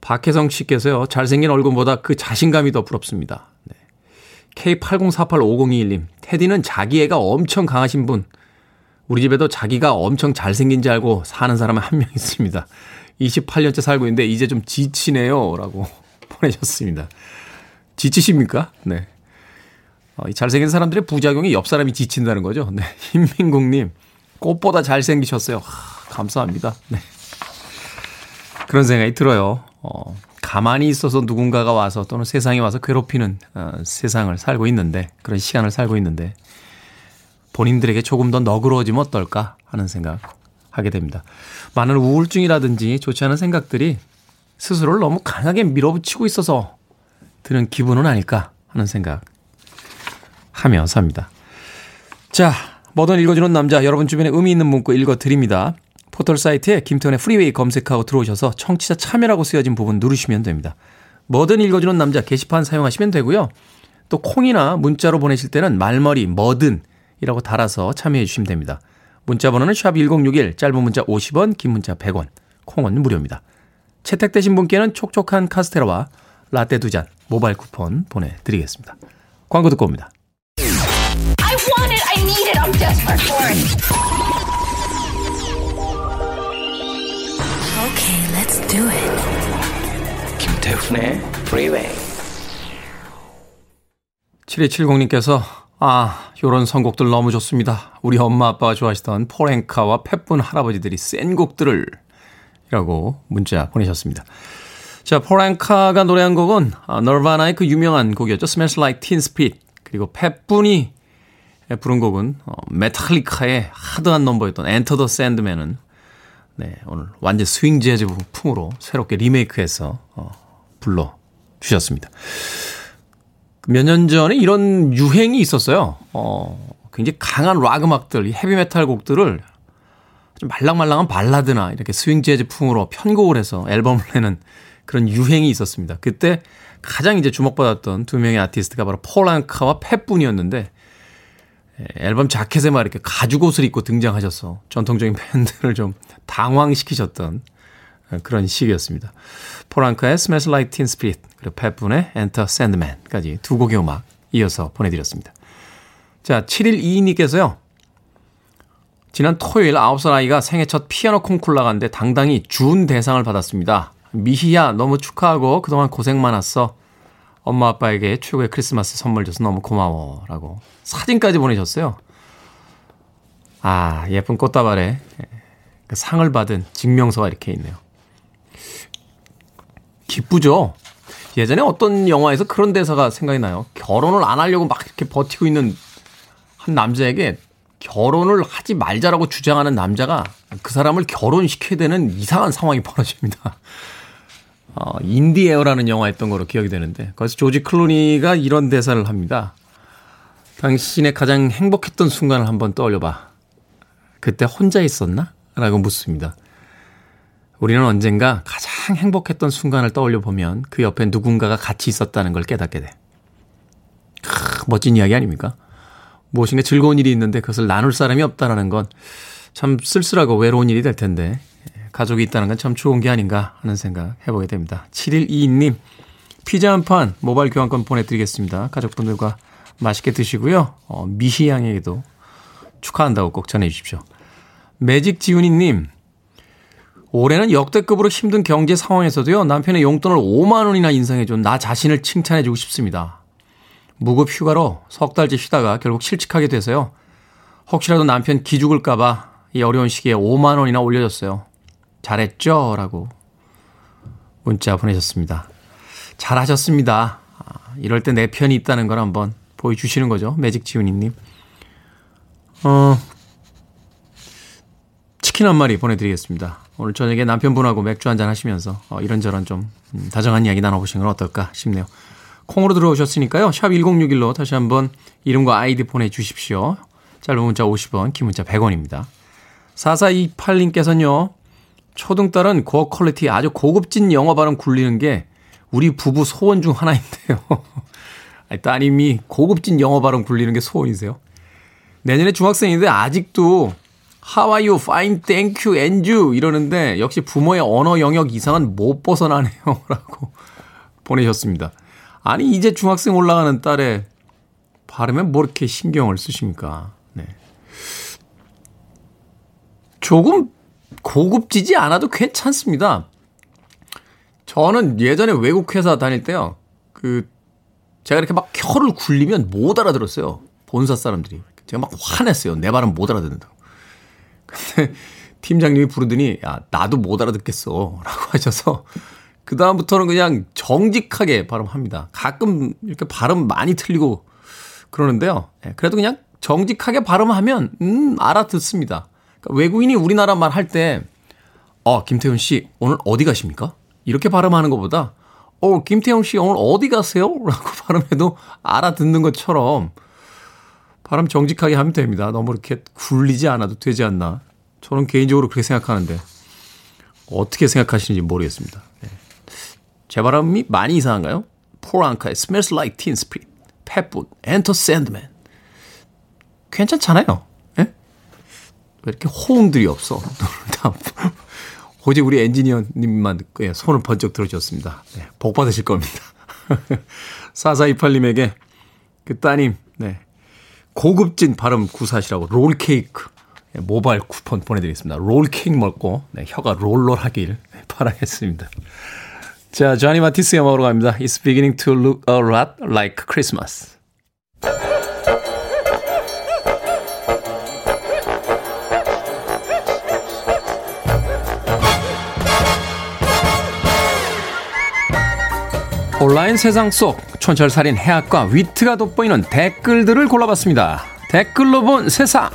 박혜성 씨께서요. 잘생긴 얼굴보다 그 자신감이 더 부럽습니다. 네. K80485021님. 테디는 자기 애가 엄청 강하신 분. 우리 집에도 자기가 엄청 잘생긴 줄 알고 사는 사람은 한 명 있습니다. 28년째 살고 있는데 이제 좀 지치네요. 라고 보내셨습니다. 지치십니까? 네. 어, 이 잘생긴 사람들의 부작용이 옆 사람이 지친다는 거죠. 네. hin민국님, 꽃보다 잘생기셨어요. 하, 감사합니다. 네. 그런 생각이 들어요. 어, 가만히 있어서 누군가가 와서 또는 세상에 와서 괴롭히는 어, 세상을 살고 있는데, 그런 시간을 살고 있는데, 본인들에게 조금 더 너그러워지면 어떨까 하는 생각 하게 됩니다. 많은 우울증이라든지 좋지 않은 생각들이 스스로를 너무 강하게 밀어붙이고 있어서 드는 기분은 아닐까 하는 생각 하며 삽니다. 자, 뭐든 읽어주는 남자, 여러분 주변에 의미 있는 문구 읽어드립니다. 포털 사이트에 김태훈의 프리웨이 검색하고 들어오셔서 청취자 참여라고 쓰여진 부분 누르시면 됩니다. 뭐든 읽어주는 남자 게시판 사용하시면 되고요. 또 콩이나 문자로 보내실 때는 말머리 뭐든 이라고 달아서 참여해 주시면 됩니다. 문자 번호는 샵 1061, 짧은 문자 50원, 긴 문자 100원, 콩은 무료입니다. 채택되신 분께는 촉촉한 카스테라와 라떼 두 잔 모바일 쿠폰 보내드리겠습니다. 광고 듣고 옵니다. I want it. I need it. I'm desperate for it. Okay, let's do it. 김태훈의 Freeway. 7270님께서 아, 요런 선곡들 너무 좋습니다. 우리 엄마 아빠가 좋아하시던 포랭카와 팻분 할아버지들이 센 곡들을 이라고 문자 보내셨습니다. 자, 포랭카가 노래한 곡은 아, 널바나의 그 유명한 곡이었죠. Smells Like Teen Spirit. 그리고 팻분이 부른 곡은 어, 메탈리카의 하드한 넘버였던 Enter the Sandman은 네, 오늘 완전 스윙 재즈 풍으로 새롭게 리메이크해서 어, 불러 주셨습니다. 몇 년 전에 이런 유행이 있었어요. 어, 굉장히 강한 락 음악들, 헤비메탈 곡들을 좀 말랑말랑한 발라드나 이렇게 스윙 재즈 풍으로 편곡을 해서 앨범을 내는 그런 유행이 있었습니다. 그때 가장 이제 주목받았던 두 명의 아티스트가 바로 폴 앵카와 팻 분이었는데 앨범 자켓에 막 이렇게 가죽 옷을 입고 등장하셔서 전통적인 팬들을 좀 당황시키셨던 그런 시기였습니다. 포랑카의 Smells Like Teen Spirit 그리고 팻분의 Enter Sandman까지 두 곡의 음악 이어서 보내드렸습니다. 자, 7122님께서요. 지난 토요일 9살 아이가 생애 첫 피아노 콩쿨 나갔는데 당당히 준 대상을 받았습니다. 미희야 너무 축하하고 그동안 고생 많았어. 엄마 아빠에게 최고의 크리스마스 선물 줘서 너무 고마워. 라고 사진까지 보내셨어요. 아, 예쁜 꽃다발에 그 상을 받은 증명서가 이렇게 있네요. 기쁘죠? 예전에 어떤 영화에서 그런 대사가 생각이 나요. 결혼을 안 하려고 막 이렇게 버티고 있는 한 남자에게 결혼을 하지 말자라고 주장하는 남자가 그 사람을 결혼시켜야 되는 이상한 상황이 벌어집니다. 어, 인디에어라는 영화였던 거로 기억이 되는데 거기서 조지 클루니가 이런 대사를 합니다. 당신의 가장 행복했던 순간을 한번 떠올려봐. 그때 혼자 있었나? 라고 묻습니다. 우리는 언젠가 가장 행복했던 순간을 떠올려 보면 그 옆에 누군가가 같이 있었다는 걸 깨닫게 돼. 크, 멋진 이야기 아닙니까? 무엇인가 즐거운 일이 있는데 그것을 나눌 사람이 없다라는 건 참 쓸쓸하고 외로운 일이 될 텐데 가족이 있다는 건 참 좋은 게 아닌가 하는 생각 해보게 됩니다. 7122님 피자 한 판 모바일 교환권 보내드리겠습니다. 가족분들과 맛있게 드시고요. 어, 미희 양에게도 축하한다고 꼭 전해주십시오. 매직 지훈이님 올해는 역대급으로 힘든 경제 상황에서도요 남편의 용돈을 5만 원이나 인상해준 나 자신을 칭찬해주고 싶습니다. 무급 휴가로 석 달째 쉬다가 결국 실직하게 돼서요. 혹시라도 남편 기죽을까봐 이 어려운 시기에 5만 원이나 올려줬어요. 잘했죠? 라고 문자 보내셨습니다. 잘하셨습니다. 아, 이럴 때 내 편이 있다는 걸 한번 보여주시는 거죠. 매직 지훈이님. 어, 치킨 한 마리 보내드리겠습니다. 오늘 저녁에 남편분하고 맥주 한잔 하시면서 어, 이런저런 좀 음, 다정한 이야기 나눠보시는 건 어떨까 싶네요. 콩으로 들어오셨으니까요. 샵 1061로 다시 한번 이름과 아이디 보내주십시오. 짧은 문자 50원, 긴 문자 100원입니다. 4428님께서는요. 초등딸은 고 quality 아주 고급진 영어 발음 굴리는 게 우리 부부 소원 중 하나인데요. 따님이 고급진 영어 발음 굴리는 게 소원이세요? 내년에 중학생인데 아직도 How are you? Fine, thank you, and you 이러는데 역시 부모의 언어 영역 이상은 못 벗어나네요. 라고 보내셨습니다. 아니 이제 중학생 올라가는 딸의 발음에 뭐 이렇게 신경을 쓰십니까? 네. 조금 고급지지 않아도 괜찮습니다. 저는 예전에 외국 회사 다닐 때요. 그 제가 이렇게 막 혀를 굴리면 못 알아들었어요. 본사 사람들이. 제가 막 화냈어요. 내 발음 못 알아듣는다고. 근데 팀장님이 부르더니 야 나도 못 알아듣겠어 라고 하셔서 그 다음부터는 그냥 정직하게 발음합니다. 가끔 이렇게 발음 많이 틀리고 그러는데요. 예, 그래도 그냥 정직하게 발음하면 음 알아듣습니다. 그러니까 외국인이 우리나라 말 할 때 어, 김태훈 씨 오늘 어디 가십니까? 이렇게 발음하는 것보다 어, 김태형 씨 오늘 어디 가세요? 라고 발음해도 알아듣는 것처럼 발음 정직하게 하면 됩니다. 너무 이렇게 굴리지 않아도 되지 않나. 저는 개인적으로 그렇게 생각하는데 어떻게 생각하시는지 모르겠습니다. 네. 제 발음이 많이 이상한가요? 포랑카의 Smells Like Teen Spirit, Pepwood, Enter Sandman. 괜찮잖아요. 예? 왜 이렇게 호응들이 없어? 오직 우리 엔지니어님만 손을 번쩍 들어주셨습니다. 네, 복 받으실 겁니다. 4428님에게 그 따님, 네, 고급진 발음 구사시라고 롤케이크 네, 모바일 쿠폰 보내드리겠습니다. 롤케이크 먹고 네, 혀가 롤롤하길 바라겠습니다. 자, 조니 마티스의 음악으로 갑니다. It's beginning to look a lot like Christmas. 온라인 세상 속 촌철살인 해학과 위트가 돋보이는 댓글들을 골라봤습니다. 댓글로 본 세상.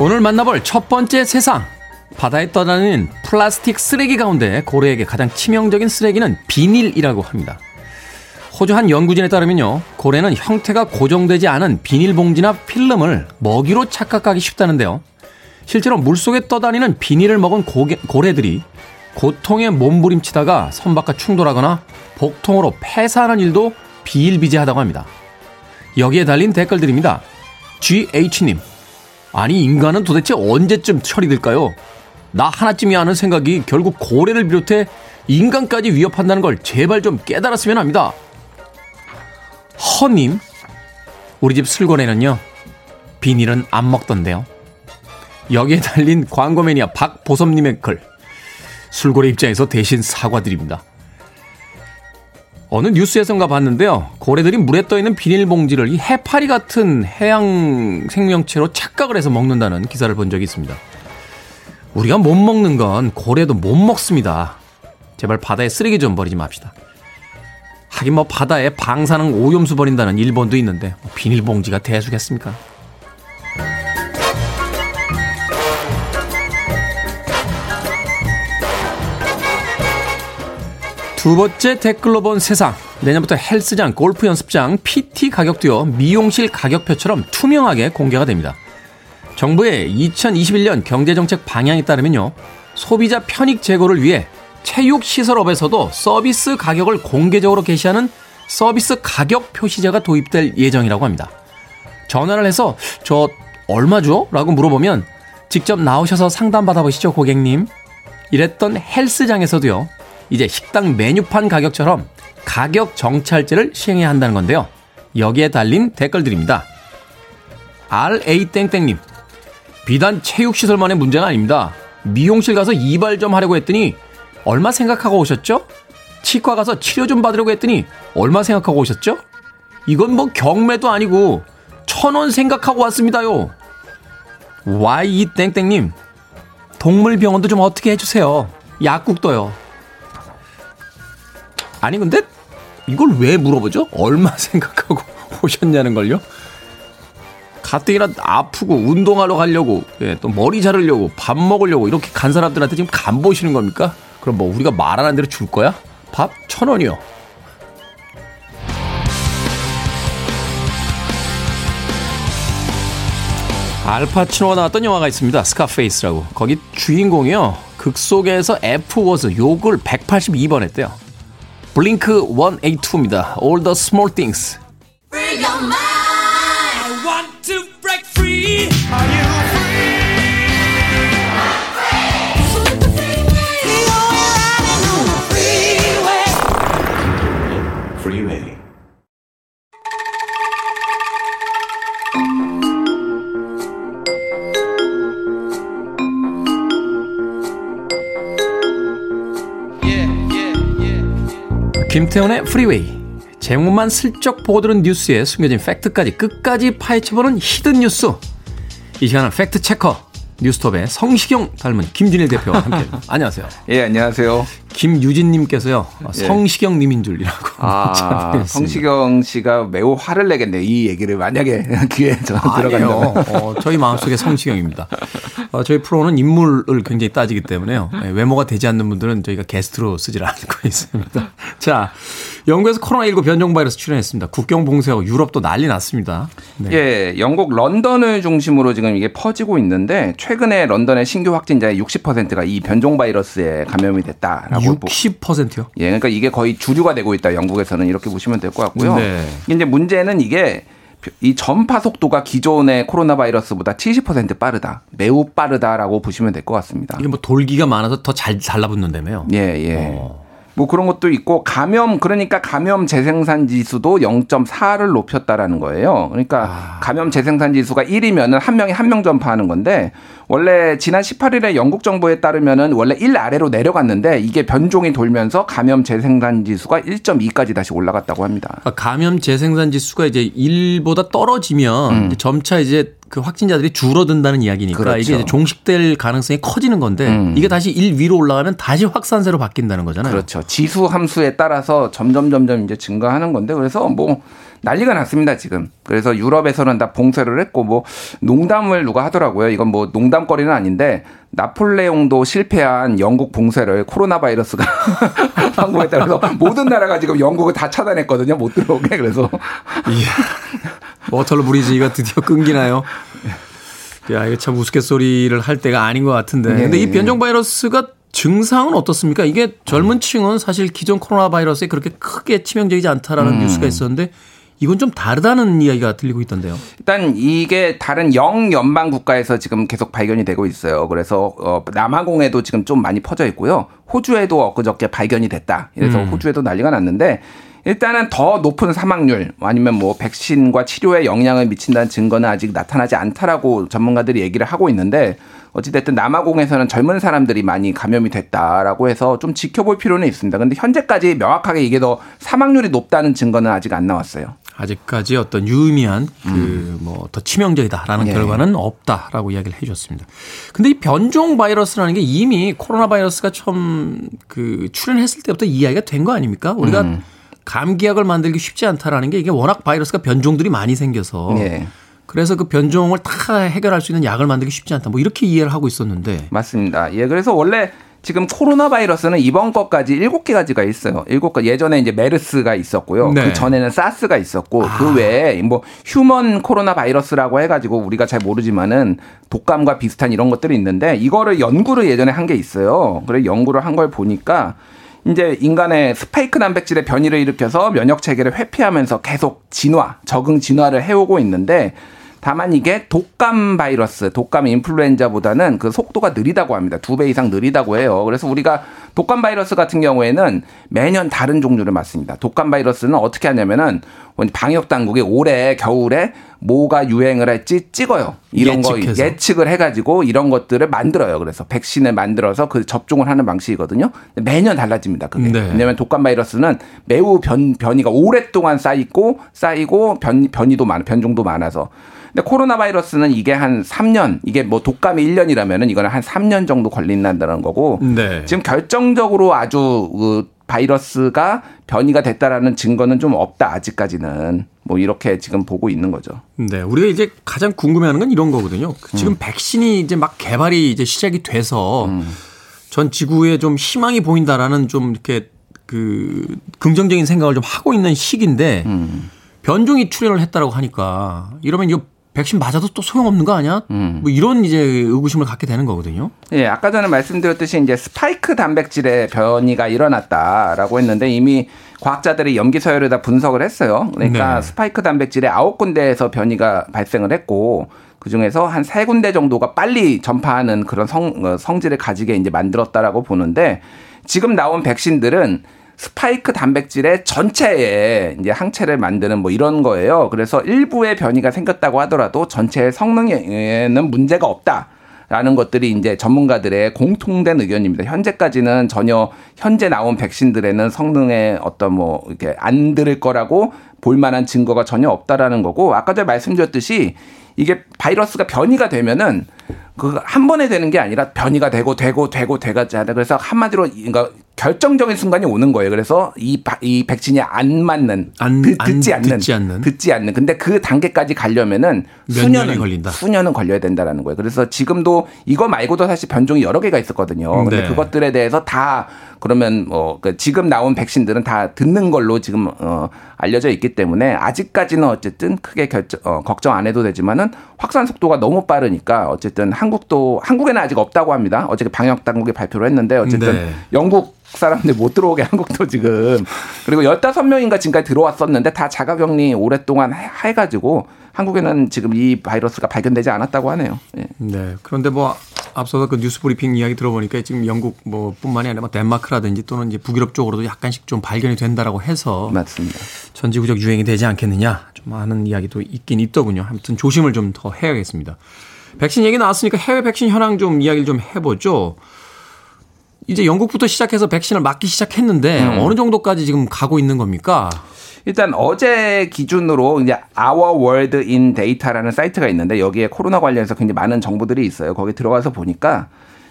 오늘 만나볼 첫 번째 세상. 바다에 떠다니는 플라스틱 쓰레기 가운데 고래에게 가장 치명적인 쓰레기는 비닐이라고 합니다. 호주 한 연구진에 따르면요, 고래는 형태가 고정되지 않은 비닐봉지나 필름을 먹이로 착각하기 쉽다는데요. 실제로 물속에 떠다니는 비닐을 먹은 고개, 고래들이 고통에 몸부림치다가 선박과 충돌하거나 복통으로 폐사하는 일도 비일비재하다고 합니다. 여기에 달린 댓글들입니다. GH님, 아니 인간은 도대체 언제쯤 처리될까요? 나 하나쯤이 하는 생각이 결국 고래를 비롯해 인간까지 위협한다는 걸 제발 좀 깨달았으면 합니다. 허님, 우리 집 술고래는요, 비닐은 안 먹던데요. 여기에 달린 광고 매니아 박보섭님의 글. 술고래 입장에서 대신 사과드립니다. 어느 뉴스에선가 봤는데요. 고래들이 물에 떠 있는 비닐봉지를 이 해파리 같은 해양 생명체로 착각을 해서 먹는다는 기사를 본 적이 있습니다. 우리가 못 먹는 건 고래도 못 먹습니다. 제발 바다에 쓰레기 좀 버리지 맙시다. 하긴 뭐 바다에 방사능 오염수 버린다는 일본도 있는데 뭐 비닐봉지가 대수겠습니까? 두 번째 댓글로 본 세상. 내년부터 헬스장, 골프 연습장, PT 가격도요, 미용실 가격표처럼 투명하게 공개가 됩니다. 정부의 2021년 경제정책 방향에 따르면요, 소비자 편익 제고를 위해 체육시설업에서도 서비스 가격을 공개적으로 게시하는 서비스 가격 표시제가 도입될 예정이라고 합니다. 전화를 해서 저 얼마죠? 라고 물어보면 직접 나오셔서 상담 받아보시죠, 고객님. 이랬던 헬스장에서도요, 이제 식당 메뉴판 가격처럼 가격 정찰제를 시행해야 한다는 건데요. 여기에 달린 댓글들입니다. RA땡땡님, 비단 체육시설만의 문제는 아닙니다. 미용실 가서 이발 좀 하려고 했더니 얼마 생각하고 오셨죠? 치과 가서 치료 좀 받으려고 했더니 얼마 생각하고 오셨죠? 이건 뭐 경매도 아니고 천 원 생각하고 왔습니다요. YE땡땡님, 동물병원도 좀 어떻게 해주세요. 약국도요. 아니 근데 이걸 왜 물어보죠? 얼마 생각하고 오셨냐는 걸요? 가뜩이나 아프고 운동하러 가려고 예, 또 머리 자르려고 밥 먹으려고 이렇게 간 사람들한테 지금 간 보시는 겁니까? 그럼 뭐 우리가 말하는 대로 줄 거야? 밥 천 원이요. 알파치노가 나왔던 영화가 있습니다. 스카페이스라고. 거기 주인공이요. 극 속에서 F워즈 욕을 182번 했대요. 블링크 182입니다. All the small things. 김태훈의 프리웨이. 제목만 슬쩍 보고 들은 뉴스에 숨겨진 팩트까지 끝까지 파헤쳐보는 hidden 뉴스. 이 시간은 fact checker 뉴스톱의 성시경 닮은 김준일 대표와 함께. 안녕하세요. 예, 안녕하세요. 김유진님께서요. 예. 성시경님인 줄이라고. 아, 성시경 씨가 매우 화를 내겠네요. 이 얘기를 만약에 귀에. 아니요. 어, 저희 마음속에 성시경입니다. 어, 저희 프로는 인물을 굉장히 따지기 때문에요. 네, 외모가 되지 않는 분들은 저희가 게스트로 쓰질 않고 있습니다. 자, 영국에서 코로나19 변종 바이러스 출현했습니다. 국경 봉쇄하고 유럽도 난리 났습니다. 네. 예, 영국 런던을 중심으로 지금 이게 퍼지고 있는데 최근에 런던의 신규 확진자의 60%가 이 변종 바이러스에 감염이 됐다라고 60%요? 예, 그러니까 이게 거의 주류가 되고 있다. 영국에서는 이렇게 보시면 될 것 같고요. 네. 이제 문제는 이게 이 전파 속도가 기존의 코로나 바이러스보다 70% 빠르다. 매우 빠르다라고 보시면 될 것 같습니다. 이게 뭐 돌기가 많아서 더잘 달라붙는다며요? 예, 예. 뭐 그런 것도 있고 감염 그러니까 감염 재생산 지수도 0.4를 높였다라는 거예요. 그러니까 감염 재생산 지수가 1이면은 한 명이 한 명 전파하는 건데 원래 지난 18일에 영국 정부에 따르면은 원래 1 아래로 내려갔는데 이게 변종이 돌면서 감염 재생산 지수가 1.2까지 다시 올라갔다고 합니다. 그러니까 감염 재생산 지수가 이제 1보다 떨어지면 이제 점차 이제 그 확진자들이 줄어든다는 이야기니까 음. 그렇죠. 이게 이제 종식될 가능성이 커지는 건데 음. 이게 다시 1 위로 올라가면 다시 확산세로 바뀐다는 거잖아요. 그렇죠. 지수 함수에 따라서 점점 점점 이제 증가하는 건데 그래서 뭐 난리가 났습니다 지금. 그래서 유럽에서는 다 봉쇄를 했고 뭐 농담을 누가 하더라고요. 이건 뭐 농담거리는 아닌데 나폴레옹도 실패한 영국 봉쇄를 코로나 바이러스가 한국에 따라서 모든 나라가 지금 영국을 다 차단했거든요. 못 들어오게 그래서 워털 브리지가 드디어 끊기나요? 야, 이거 참 우스갯소리를 할 때가 아닌 것 같은데. 네. 근데 이 변종 바이러스가 증상은 어떻습니까? 이게 젊은 층은 사실 기존 코로나 바이러스에 그렇게 크게 치명적이지 않다라는 음. 뉴스가 있었는데 이건 좀 다르다는 이야기가 들리고 있던데요. 일단 이게 다른 영연방 국가에서 지금 계속 발견이 되고 있어요. 그래서 어, 남아공에도 지금 좀 많이 퍼져 있고요. 호주에도 엊그저께 발견이 됐다. 그래서 음. 호주에도 난리가 났는데 일단은 더 높은 사망률 아니면 뭐 백신과 치료에 영향을 미친다는 증거는 아직 나타나지 않다라고 전문가들이 얘기를 하고 있는데 어찌됐든 남아공에서는 젊은 사람들이 많이 감염이 됐다라고 해서 좀 지켜볼 필요는 있습니다. 근데 현재까지 명확하게 이게 더 사망률이 높다는 증거는 아직 안 나왔어요. 아직까지 어떤 유의미한 그 뭐 더 치명적이다라는 예. 결과는 없다라고 이야기를 해 주셨습니다. 근데 이 변종 바이러스라는 게 이미 코로나 바이러스가 처음 그 출현했을 때부터 이야기가 된 거 아닙니까? 우리가 음. 감기약을 만들기 쉽지 않다라는 게 이게 워낙 바이러스가 변종들이 많이 생겨서 예. 그래서 그 변종을 다 해결할 수 있는 약을 만들기 쉽지 않다. 뭐 이렇게 이해를 하고 있었는데 맞습니다. 예, 그래서 원래 지금 코로나 바이러스는 이번 것까지 일곱 개 가지가 있어요. 일곱 가 예전에 이제 메르스가 있었고요. 네. 그 전에는 사스가 있었고 그 외에 뭐 human 코로나 바이러스라고 해가지고 우리가 잘 모르지만은 독감과 비슷한 이런 것들이 있는데 이거를 연구를 예전에 한 게 있어요. 그래 연구를 한 걸 보니까 이제 인간의 스파이크 단백질의 변이를 일으켜서 면역 체계를 회피하면서 계속 진화, 적응 진화를 해오고 있는데 다만 이게 독감 바이러스, 독감 인플루엔자보다는 그 속도가 느리다고 합니다. 두 배 이상 느리다고 해요. 그래서 우리가 독감 바이러스 같은 경우에는 매년 다른 종류를 맞습니다. 독감 바이러스는 어떻게 하냐면은 방역 당국이 올해 겨울에 뭐가 유행을 할지 찍어요. 이런 예측해서. 거 예측을 해가지고 이런 것들을 만들어요. 그래서 백신을 만들어서 그 접종을 하는 방식이거든요. 매년 달라집니다. 그게. 네. 왜냐하면 독감 바이러스는 매우 변, 변이가 오랫동안 쌓이고 쌓이고 변, 변이도 많, 변종도 많아서. 근데 코로나 바이러스는 이게 한 3년, 이게 뭐 독감이 1년이라면은 이거는 한 3년 정도 걸린다는 거고. 네. 지금 결정적으로 아주 그 바이러스가 변이가 됐다라는 증거는 좀 없다 아직까지는 뭐 이렇게 지금 보고 있는 거죠. 네, 우리가 이제 가장 궁금해하는 건 이런 거거든요. 그 지금 백신이 이제 막 개발이 이제 시작이 돼서 전 지구에 좀 희망이 보인다라는 좀 이렇게 그 긍정적인 생각을 좀 하고 있는 시기인데 변종이 출현을 했다라고 하니까 이러면 이거 백신 맞아도 또 소용없는 거 아니야? 뭐 이런 이제 의구심을 갖게 되는 거거든요. 예, 아까 전에 말씀드렸듯이 이제 스파이크 단백질의 변이가 일어났다라고 했는데 이미 과학자들이 염기 서열을 다 분석을 했어요. 그러니까 네. 스파이크 단백질의 아홉 군데에서 변이가 발생을 했고 그 중에서 한 세 군데 정도가 빨리 전파하는 그런 성, 어, 성질을 가지게 이제 만들었다라고 보는데 지금 나온 백신들은 스파이크 단백질의 전체에 이제 항체를 만드는 뭐 이런 거예요. 그래서 일부의 변이가 생겼다고 하더라도 전체의 성능에는 문제가 없다. 라는 것들이 이제 전문가들의 공통된 의견입니다. 현재까지는 전혀 현재 나온 백신들에는 성능에 어떤 뭐 이렇게 안 들을 거라고 볼 만한 증거가 전혀 없다라는 거고 아까 전에 말씀드렸듯이 이게 바이러스가 변이가 되면은 그 한 번에 되는 게 아니라 변이가 되고 되고 되고 하다 그래서 한마디로 그러니까 결정적인 순간이 오는 거예요. 그래서 이, 바- 이 백신이 안 맞는 안- 듣, 안지 않는, 듣지 않는. 듣지 않는 근데 그 단계까지 가려면은 몇 수년은 걸린다. 수년은 걸려야 된다라는 거예요. 그래서 지금도 이거 말고도 사실 변종이 여러 개가 있었거든요. 근데 네. 그것들에 대해서 다 그러면 뭐그 지금 나온 백신들은 다 듣는 걸로 지금 어 알려져 있기 때문에 아직까지는 어쨌든 크게 결정 어, 걱정 안 해도 되지만은 확산 속도가 너무 빠르니까 어쨌든 한 국도 한국에는 아직 없다고 합니다. 어제 방역 당국이 발표를 했는데 어쨌든 네. 영국 사람들 못 들어오게 한국도 지금 그리고 15명인가 지금까지 들어왔었는데 다 자가격리 오랫동안 해- 해가지고 한국에는 지금 이 바이러스가 발견되지 않았다고 하네요. 예. 네. 그런데 뭐 앞서서 그 뉴스 브리핑 이야기 들어보니까 지금 영국 뭐 뿐만이 아니라 뭐 덴마크라든지 또는 이제 북유럽 쪽으로도 약간씩 좀 발견이 된다라고 해서 맞습니다. 전 지구적 유행이 되지 않겠느냐 좀 하는 이야기도 있긴 있더군요. 아무튼 조심을 좀 더 해야겠습니다. 백신 얘기 나왔으니까 해외 백신 현황 좀 이야기를 좀 해보죠. 이제 영국부터 시작해서 백신을 맞기 시작했는데 음. 어느 정도까지 지금 가고 있는 겁니까? 일단 어제 기준으로 이제 Our World in Data라는 사이트가 있는데 여기에 코로나 관련해서 굉장히 많은 정보들이 있어요. 거기 들어가서 보니까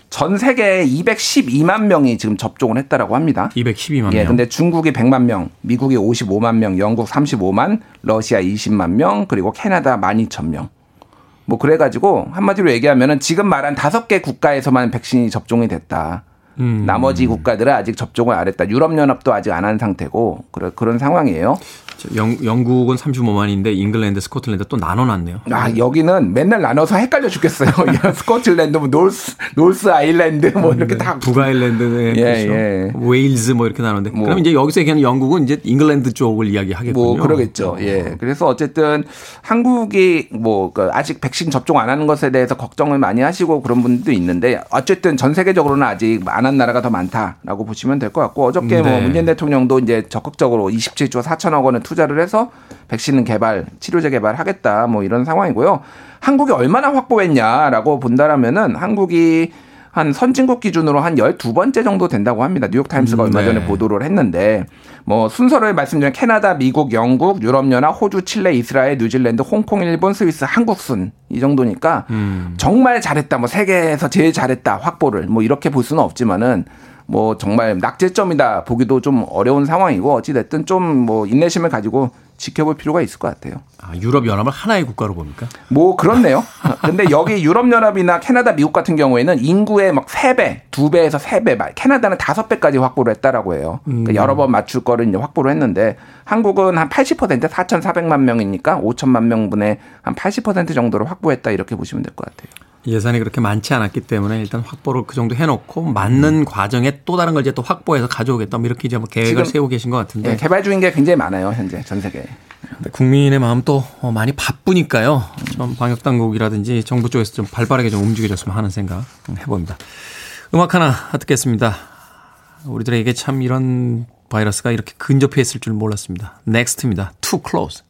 전 세계 212만 명이 지금 접종을 했다라고 합니다. 212만 예, 명. 근데 중국이 100만 명, 미국이 55만 명, 영국 35만, 러시아 20만 명, 그리고 캐나다 12,000명. 뭐 그래가지고 한마디로 얘기하면은 지금 말한 다섯 개 국가에서만 백신이 접종이 됐다. 음. 나머지 국가들은 아직 접종을 안 했다. 유럽연합도 아직 안 한 상태고 그런 그런 상황이에요. 영, 영국은 35만인데 잉글랜드, 스코틀랜드 또 나눠놨네요. 아 여기는 맨날 나눠서 헷갈려 죽겠어요. 스코틀랜드, 뭐 노스 노스 아일랜드 뭐 이렇게 다 북아일랜드, 네, 예, 그렇죠. 예. 웨일즈 뭐 이렇게 나누는데 뭐. 그럼 이제 여기서 얘기하는 영국은 이제 잉글랜드 쪽을 이야기하겠군요. 뭐 그러겠죠. 예. 그래서 어쨌든 한국이 뭐그 아직 백신 접종 안 하는 것에 대해서 걱정을 많이 하시고 그런 분도 있는데 어쨌든 전 세계적으로는 아직 안 한 나라가 더 많다라고 보시면 될 것 같고 어저께 뭐 네. 문재인 대통령도 이제 적극적으로 27조 4천억 원을 투자를 해서 백신 개발, 치료제 개발하겠다 뭐 이런 상황이고요. 한국이 얼마나 확보했냐라고 본다라면은 한국이 한 선진국 기준으로 한 12번째 정도 된다고 합니다. 뉴욕타임스가 얼마 네. 전에 보도를 했는데 뭐 순서를 말씀드리면 캐나다, 미국, 영국, 유럽연합, 호주, 칠레, 이스라엘, 뉴질랜드, 홍콩, 일본, 스위스, 한국 순 이 정도니까 음. 정말 잘했다. 뭐 세계에서 제일 잘했다. 확보를 뭐 이렇게 볼 수는 없지만은 뭐 정말 낙제점이다 보기도 좀 어려운 상황이고 어찌 됐든 좀 뭐 인내심을 가지고 지켜볼 필요가 있을 것 같아요. 아, 유럽 연합을 하나의 국가로 봅니까? 뭐 그렇네요. 근데 여기 유럽 연합이나 캐나다, 미국 같은 경우에는 인구의 막 3배, 2배에서 3배, 막 캐나다는 5배까지 확보를 했다라고 해요. 그러니까 음. 여러 번 맞출 거를 이제 확보를 했는데 한국은 한 80% 4,400만 명이니까 5천만 명분의 한 80% 정도를 확보했다 이렇게 보시면 될 것 같아요. 예산이 그렇게 많지 않았기 때문에 일단 확보를 그 정도 해놓고 맞는 과정에 또 다른 걸 이제 또 확보해서 가져오겠다 뭐 이렇게 이제 뭐 계획을 세우고 계신 것 같은데 예, 개발 중인 게 굉장히 많아요 현재 전 세계에. 근데 국민의 마음 또 어, 많이 바쁘니까요. 좀 방역 당국이라든지 정부 쪽에서 좀 발빠르게 좀 움직여줬으면 하는 생각 해봅니다. 음악 하나 듣겠습니다. 우리들에게 참 이런 바이러스가 이렇게 근접해 있을 줄 몰랐습니다. 넥스트입니다. Too Close.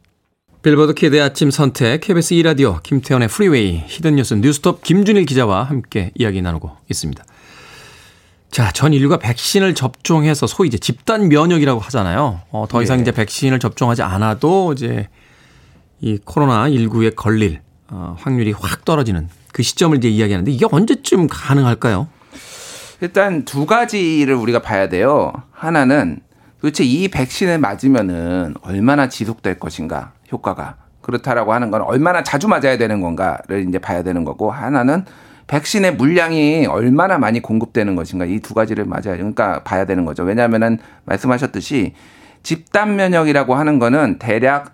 빌보드 키드의 아침 선택, KBS 2라디오, 김태훈의 프리웨이, 히든뉴스 뉴스톱 김준일 기자와 함께 이야기 나누고 있습니다. 자, 전 인류가 백신을 접종해서 소위 이제 집단 면역이라고 하잖아요. 어, 더 이상 예. 이제 백신을 접종하지 않아도 이제 이 코로나 19에 걸릴 어, 확률이 확 떨어지는 그 시점을 이제 이야기하는데 이게 언제쯤 가능할까요? 일단 두 가지를 우리가 봐야 돼요. 하나는 도대체 이 백신을 맞으면은 얼마나 지속될 것인가 효과가 그렇다라고 하는 건 얼마나 자주 맞아야 되는 건가를 이제 봐야 되는 거고 하나는 백신의 물량이 얼마나 많이 공급되는 것인가 이 두 가지를 맞아야 그러니까 봐야 되는 거죠. 왜냐하면은 말씀하셨듯이 집단 면역이라고 하는 거는 대략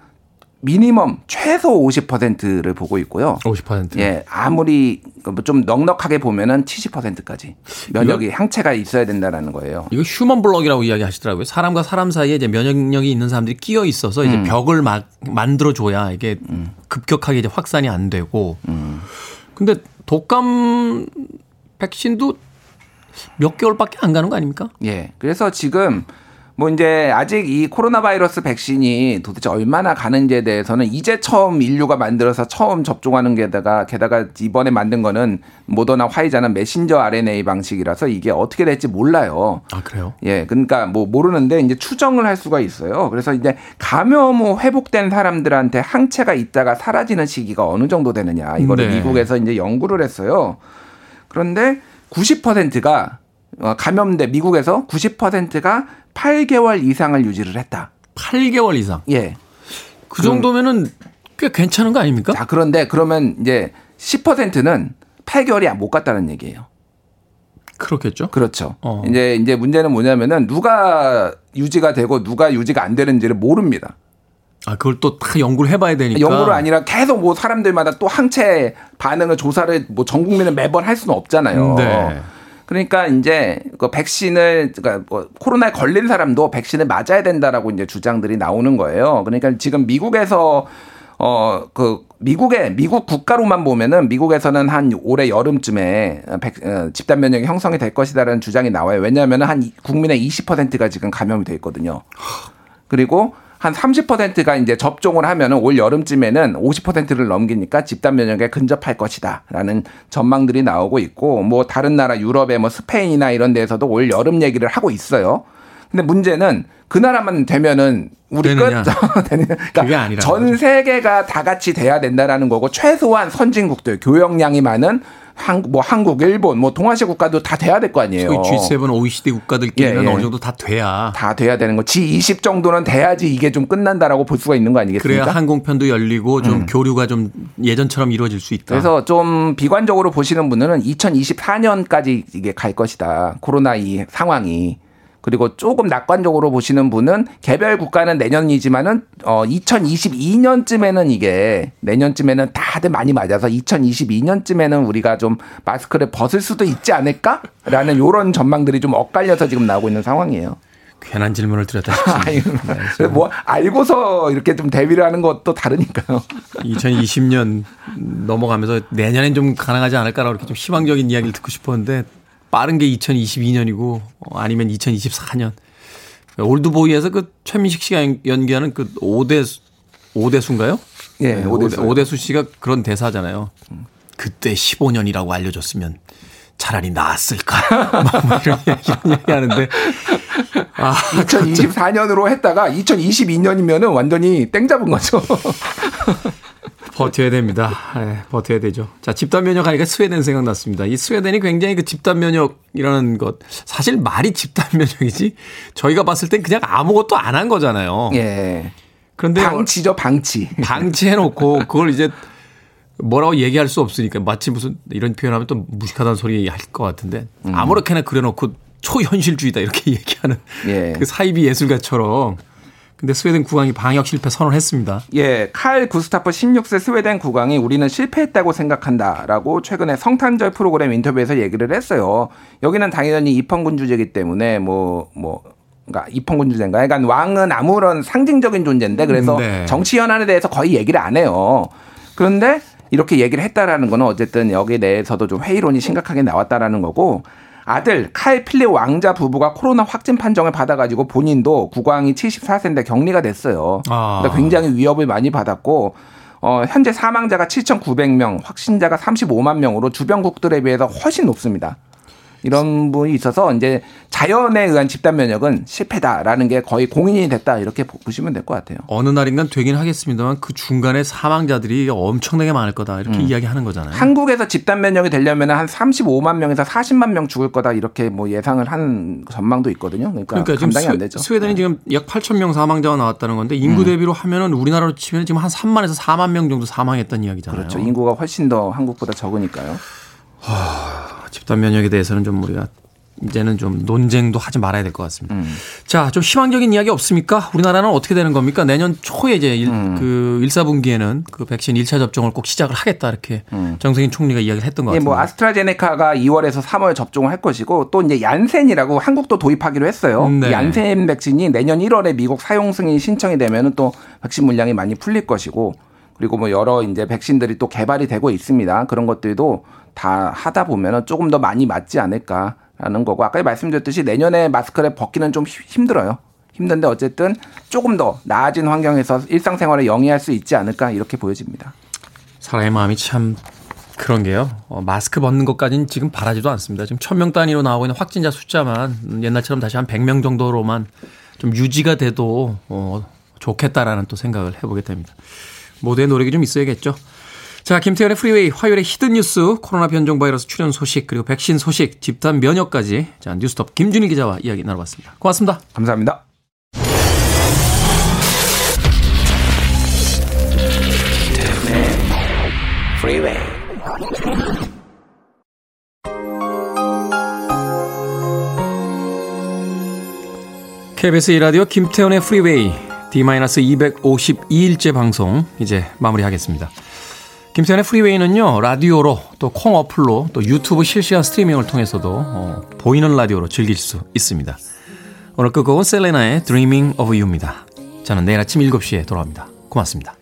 미니멈 최소 50%를 보고 있고요. 50%. 예, 아무리 뭐좀 넉넉하게 보면은 70%까지 면역이 항체가 있어야 된다라는 거예요. 이거 휴먼 블럭이라고 이야기하시더라고요. 사람과 사람 사이에 이제 면역력이 있는 사람들이 끼어 있어서 이제 음. 벽을 막 만들어 줘야 이게 급격하게 이제 확산이 안 되고. 근데 독감 백신도 몇 개월밖에 안 가는 거 아닙니까? 예. 그래서 지금 뭐 이제 아직 이 코로나 바이러스 백신이 도대체 얼마나 가는지에 대해서는 이제 처음 인류가 만들어서 처음 접종하는 게다가 게다가 이번에 만든 거는 모더나 화이자는 메신저 RNA 방식이라서 이게 어떻게 될지 몰라요. 아, 그래요? 예, 그러니까 뭐 모르는데 이제 추정을 할 수가 있어요. 그래서 이제 감염 후 회복된 사람들한테 항체가 있다가 사라지는 시기가 어느 정도 되느냐 이거를 네. 미국에서 이제 연구를 했어요. 그런데 90%가 어, 감염돼 미국에서 90%가 8개월 이상을 유지를 했다. 8개월 이상. 예. 그 정도면은 꽤 괜찮은 거 아닙니까? 자, 그런데 그러면 이제 10%는 8개월이 못 갔다는 얘기예요. 그렇겠죠. 그렇죠. 어. 이제 이제 문제는 뭐냐면은 누가 유지가 되고 누가 유지가 안 되는지를 모릅니다. 아, 그걸 또 다 연구를 해봐야 되니까. 연구를 아니라 계속 뭐 사람들마다 또 항체 반응을 조사를 뭐 전 국민은 매번 할 수는 없잖아요. 네. 그러니까 이제 그 백신을 그러니까 뭐 코로나에 걸린 사람도 백신을 맞아야 된다라고 이제 주장들이 나오는 거예요. 그러니까 지금 미국에서 어 그 미국의 미국 국가로만 보면은 미국에서는 한 올해 여름쯤에 백, 어, 집단 면역이 형성이 될 것이다라는 주장이 나와요. 왜냐하면 한 이- 국민의 20%가 지금 감염이 돼 있거든요. 그리고 한 30%가 이제 접종을 하면은 올 여름쯤에는 50%를 넘기니까 집단 면역에 근접할 것이다라는 전망들이 나오고 있고 뭐 다른 나라 유럽의 뭐 스페인이나 이런 데에서도 올 여름 얘기를 하고 있어요. 근데 문제는 그 나라만 되면은 우리. 끝. 그게 그러니까 아니라 전 세계가 다 같이 돼야 된다라는 거고 최소한 선진국들 교역량이 많은 한국 뭐 한국, 일본, 뭐 동아시아 국가도 다 돼야 될 거 아니에요. 소위 G7, OECD 국가들끼리는 예, 예. 어느 정도 다 돼야. 다 돼야 되는 거. G20 정도는 돼야지 이게 좀 끝난다라고 볼 수가 있는 거 아니겠습니까? 그래야 항공편도 열리고 좀 교류가 좀 예전처럼 이루어질 수 있다. 그래서 좀 비관적으로 보시는 분들은 2024년까지 이게 갈 것이다. 코로나 이 상황이. 그리고 조금 낙관적으로 보시는 분은 개별 국가는 내년이지만은 어 2022년쯤에는 이게 내년쯤에는 다들 많이 맞아서 2022년쯤에는 우리가 좀 마스크를 벗을 수도 있지 않을까라는 요런 전망들이 좀 엇갈려서 지금 나오고 있는 상황이에요. 괜한 질문을 드렸다 싶습니다. 네, 뭐 알고서 이렇게 좀 대비를 하는 것도 다르니까요. 2020년 넘어가면서 내년엔 좀 가능하지 않을까라고 이렇게 좀 희망적인 이야기를 듣고 싶었는데 빠른 게 2022년이고 아니면 2024년. 올드보이에서 그 최민식 씨가 연기하는 그 오대수, 오대수인가요? 예, 네, 오대수. 오대수 씨가 그런 대사잖아요. 그때 15년이라고 알려줬으면 차라리 나았을까. 막 이런 얘기, 이런 얘기 하는데. 아, 2024년으로 했다가 2022년이면은 완전히 땡 잡은 거죠. 버텨야 됩니다. 네, 버텨야 되죠. 자, 집단 면역 하니까 스웨덴 생각났습니다. 이 스웨덴이 굉장히 그 집단 면역이라는 것, 사실 말이 집단 면역이지, 저희가 봤을 땐 그냥 아무것도 안 한 거잖아요. 예. 그런데 방치죠, 방치. 방치해 놓고 그걸 이제 뭐라고 얘기할 수 없으니까 마치 무슨 이런 표현하면 또 무식하다는 소리 할 것 같은데 음. 아무렇게나 그려놓고 초현실주의다 이렇게 얘기하는 예. 그 사이비 예술가처럼 근데 스웨덴 국왕이 방역 실패 선언했습니다. 예, 칼 구스타프 16세 스웨덴 국왕이 우리는 실패했다고 생각한다라고 최근에 성탄절 프로그램 인터뷰에서 얘기를 했어요. 여기는 당연히 입헌군 주제이기 때문에 뭐뭐 그러니까 입헌군 주제인가? 그러니까 왕은 아무런 상징적인 존재인데 그래서 네. 정치 현안에 대해서 거의 얘기를 안 해요. 그런데 이렇게 얘기를 했다라는 거는 어쨌든 여기 내에서도 좀 회의론이 심각하게 나왔다라는 거고 아들 칼 필립 왕자 부부가 코로나 확진 판정을 받아가지고 본인도 국왕이 74세인데 격리가 됐어요. 아. 그러니까 굉장히 위협을 많이 받았고 어, 현재 사망자가 7,900명, 확진자가 35만 명으로 주변국들에 비해서 훨씬 높습니다. 이런 분이 있어서 이제 자연에 의한 집단 면역은 실패다라는 게 거의 공인이 됐다 이렇게 보시면 될 것 같아요. 어느 날인간 되긴 하겠습니다만 그 중간에 사망자들이 엄청나게 많을 거다 이렇게 음. 이야기하는 거잖아요. 한국에서 집단 면역이 되려면 한 35만 명에서 40만 명 죽을 거다 이렇게 뭐 예상을 한 전망도 있거든요. 그러니까, 그러니까 감당이 안 되죠. 네. 스웨덴이 지금 약 8천 명 사망자가 나왔다는 건데 인구 음. 대비로 하면은 우리나라로 치면 지금 한 3만에서 4만 명 정도 사망했다는 이야기잖아요. 그렇죠. 인구가 훨씬 더 한국보다 적으니까요. 집단 면역에 대해서는 좀 우리가 이제는 좀 논쟁도 하지 말아야 될 것 같습니다. 자, 좀 희망적인 이야기 없습니까? 우리나라는 어떻게 되는 겁니까? 내년 초에 이제 일, 그 1, 4분기에는 그 백신 1차 접종을 꼭 시작을 하겠다 이렇게 정세인 총리가 이야기를 했던 것 예, 같은데. 뭐 아스트라제네카가 2월에서 3월 접종을 할 것이고 또 이제 얀센이라고 한국도 도입하기로 했어요. 네. 이 얀센 백신이 내년 1월에 미국 사용 승인 신청이 되면은 또 백신 물량이 많이 풀릴 것이고 그리고 뭐 여러 이제 백신들이 또 개발이 되고 있습니다. 그런 것들도 다 하다 보면은 조금 더 많이 맞지 않을까라는 거고 아까 말씀드렸듯이 내년에 마스크를 벗기는 좀 힘- 힘들어요. 힘든데 어쨌든 조금 더 나아진 환경에서 일상생활을 영위할 수 있지 않을까 이렇게 보여집니다. 사람의 마음이 참 그런 게요. 어, 마스크 벗는 것까지는 지금 바라지도 않습니다. 지금 천 명 단위로 나오고 있는 확진자 숫자만 음, 옛날처럼 다시 한 100명 정도로만 좀 유지가 돼도 어, 좋겠다라는 또 생각을 해보게 됩니다. 모두의 노력이 좀 있어야겠죠. 자, 김태훈의 프리웨이 화요일의 히든 뉴스, 코로나 변종 바이러스 출현 소식, 그리고 백신 소식, 집단 면역까지 자, 뉴스톱 김준일 기자와 이야기 나눠봤습니다. 고맙습니다. 감사합니다. KBS 2라디오 김태훈의 프리웨이 D-252일째 방송 이제 마무리하겠습니다. 김태훈의 프리웨이는요 라디오로 또 콩 어플로 또 유튜브 실시간 스트리밍을 통해서도 어, 보이는 라디오로 즐길 수 있습니다. 오늘 끝곡은 셀레나의 Dreaming of You입니다. 저는 내일 아침 7시에 돌아옵니다. 고맙습니다.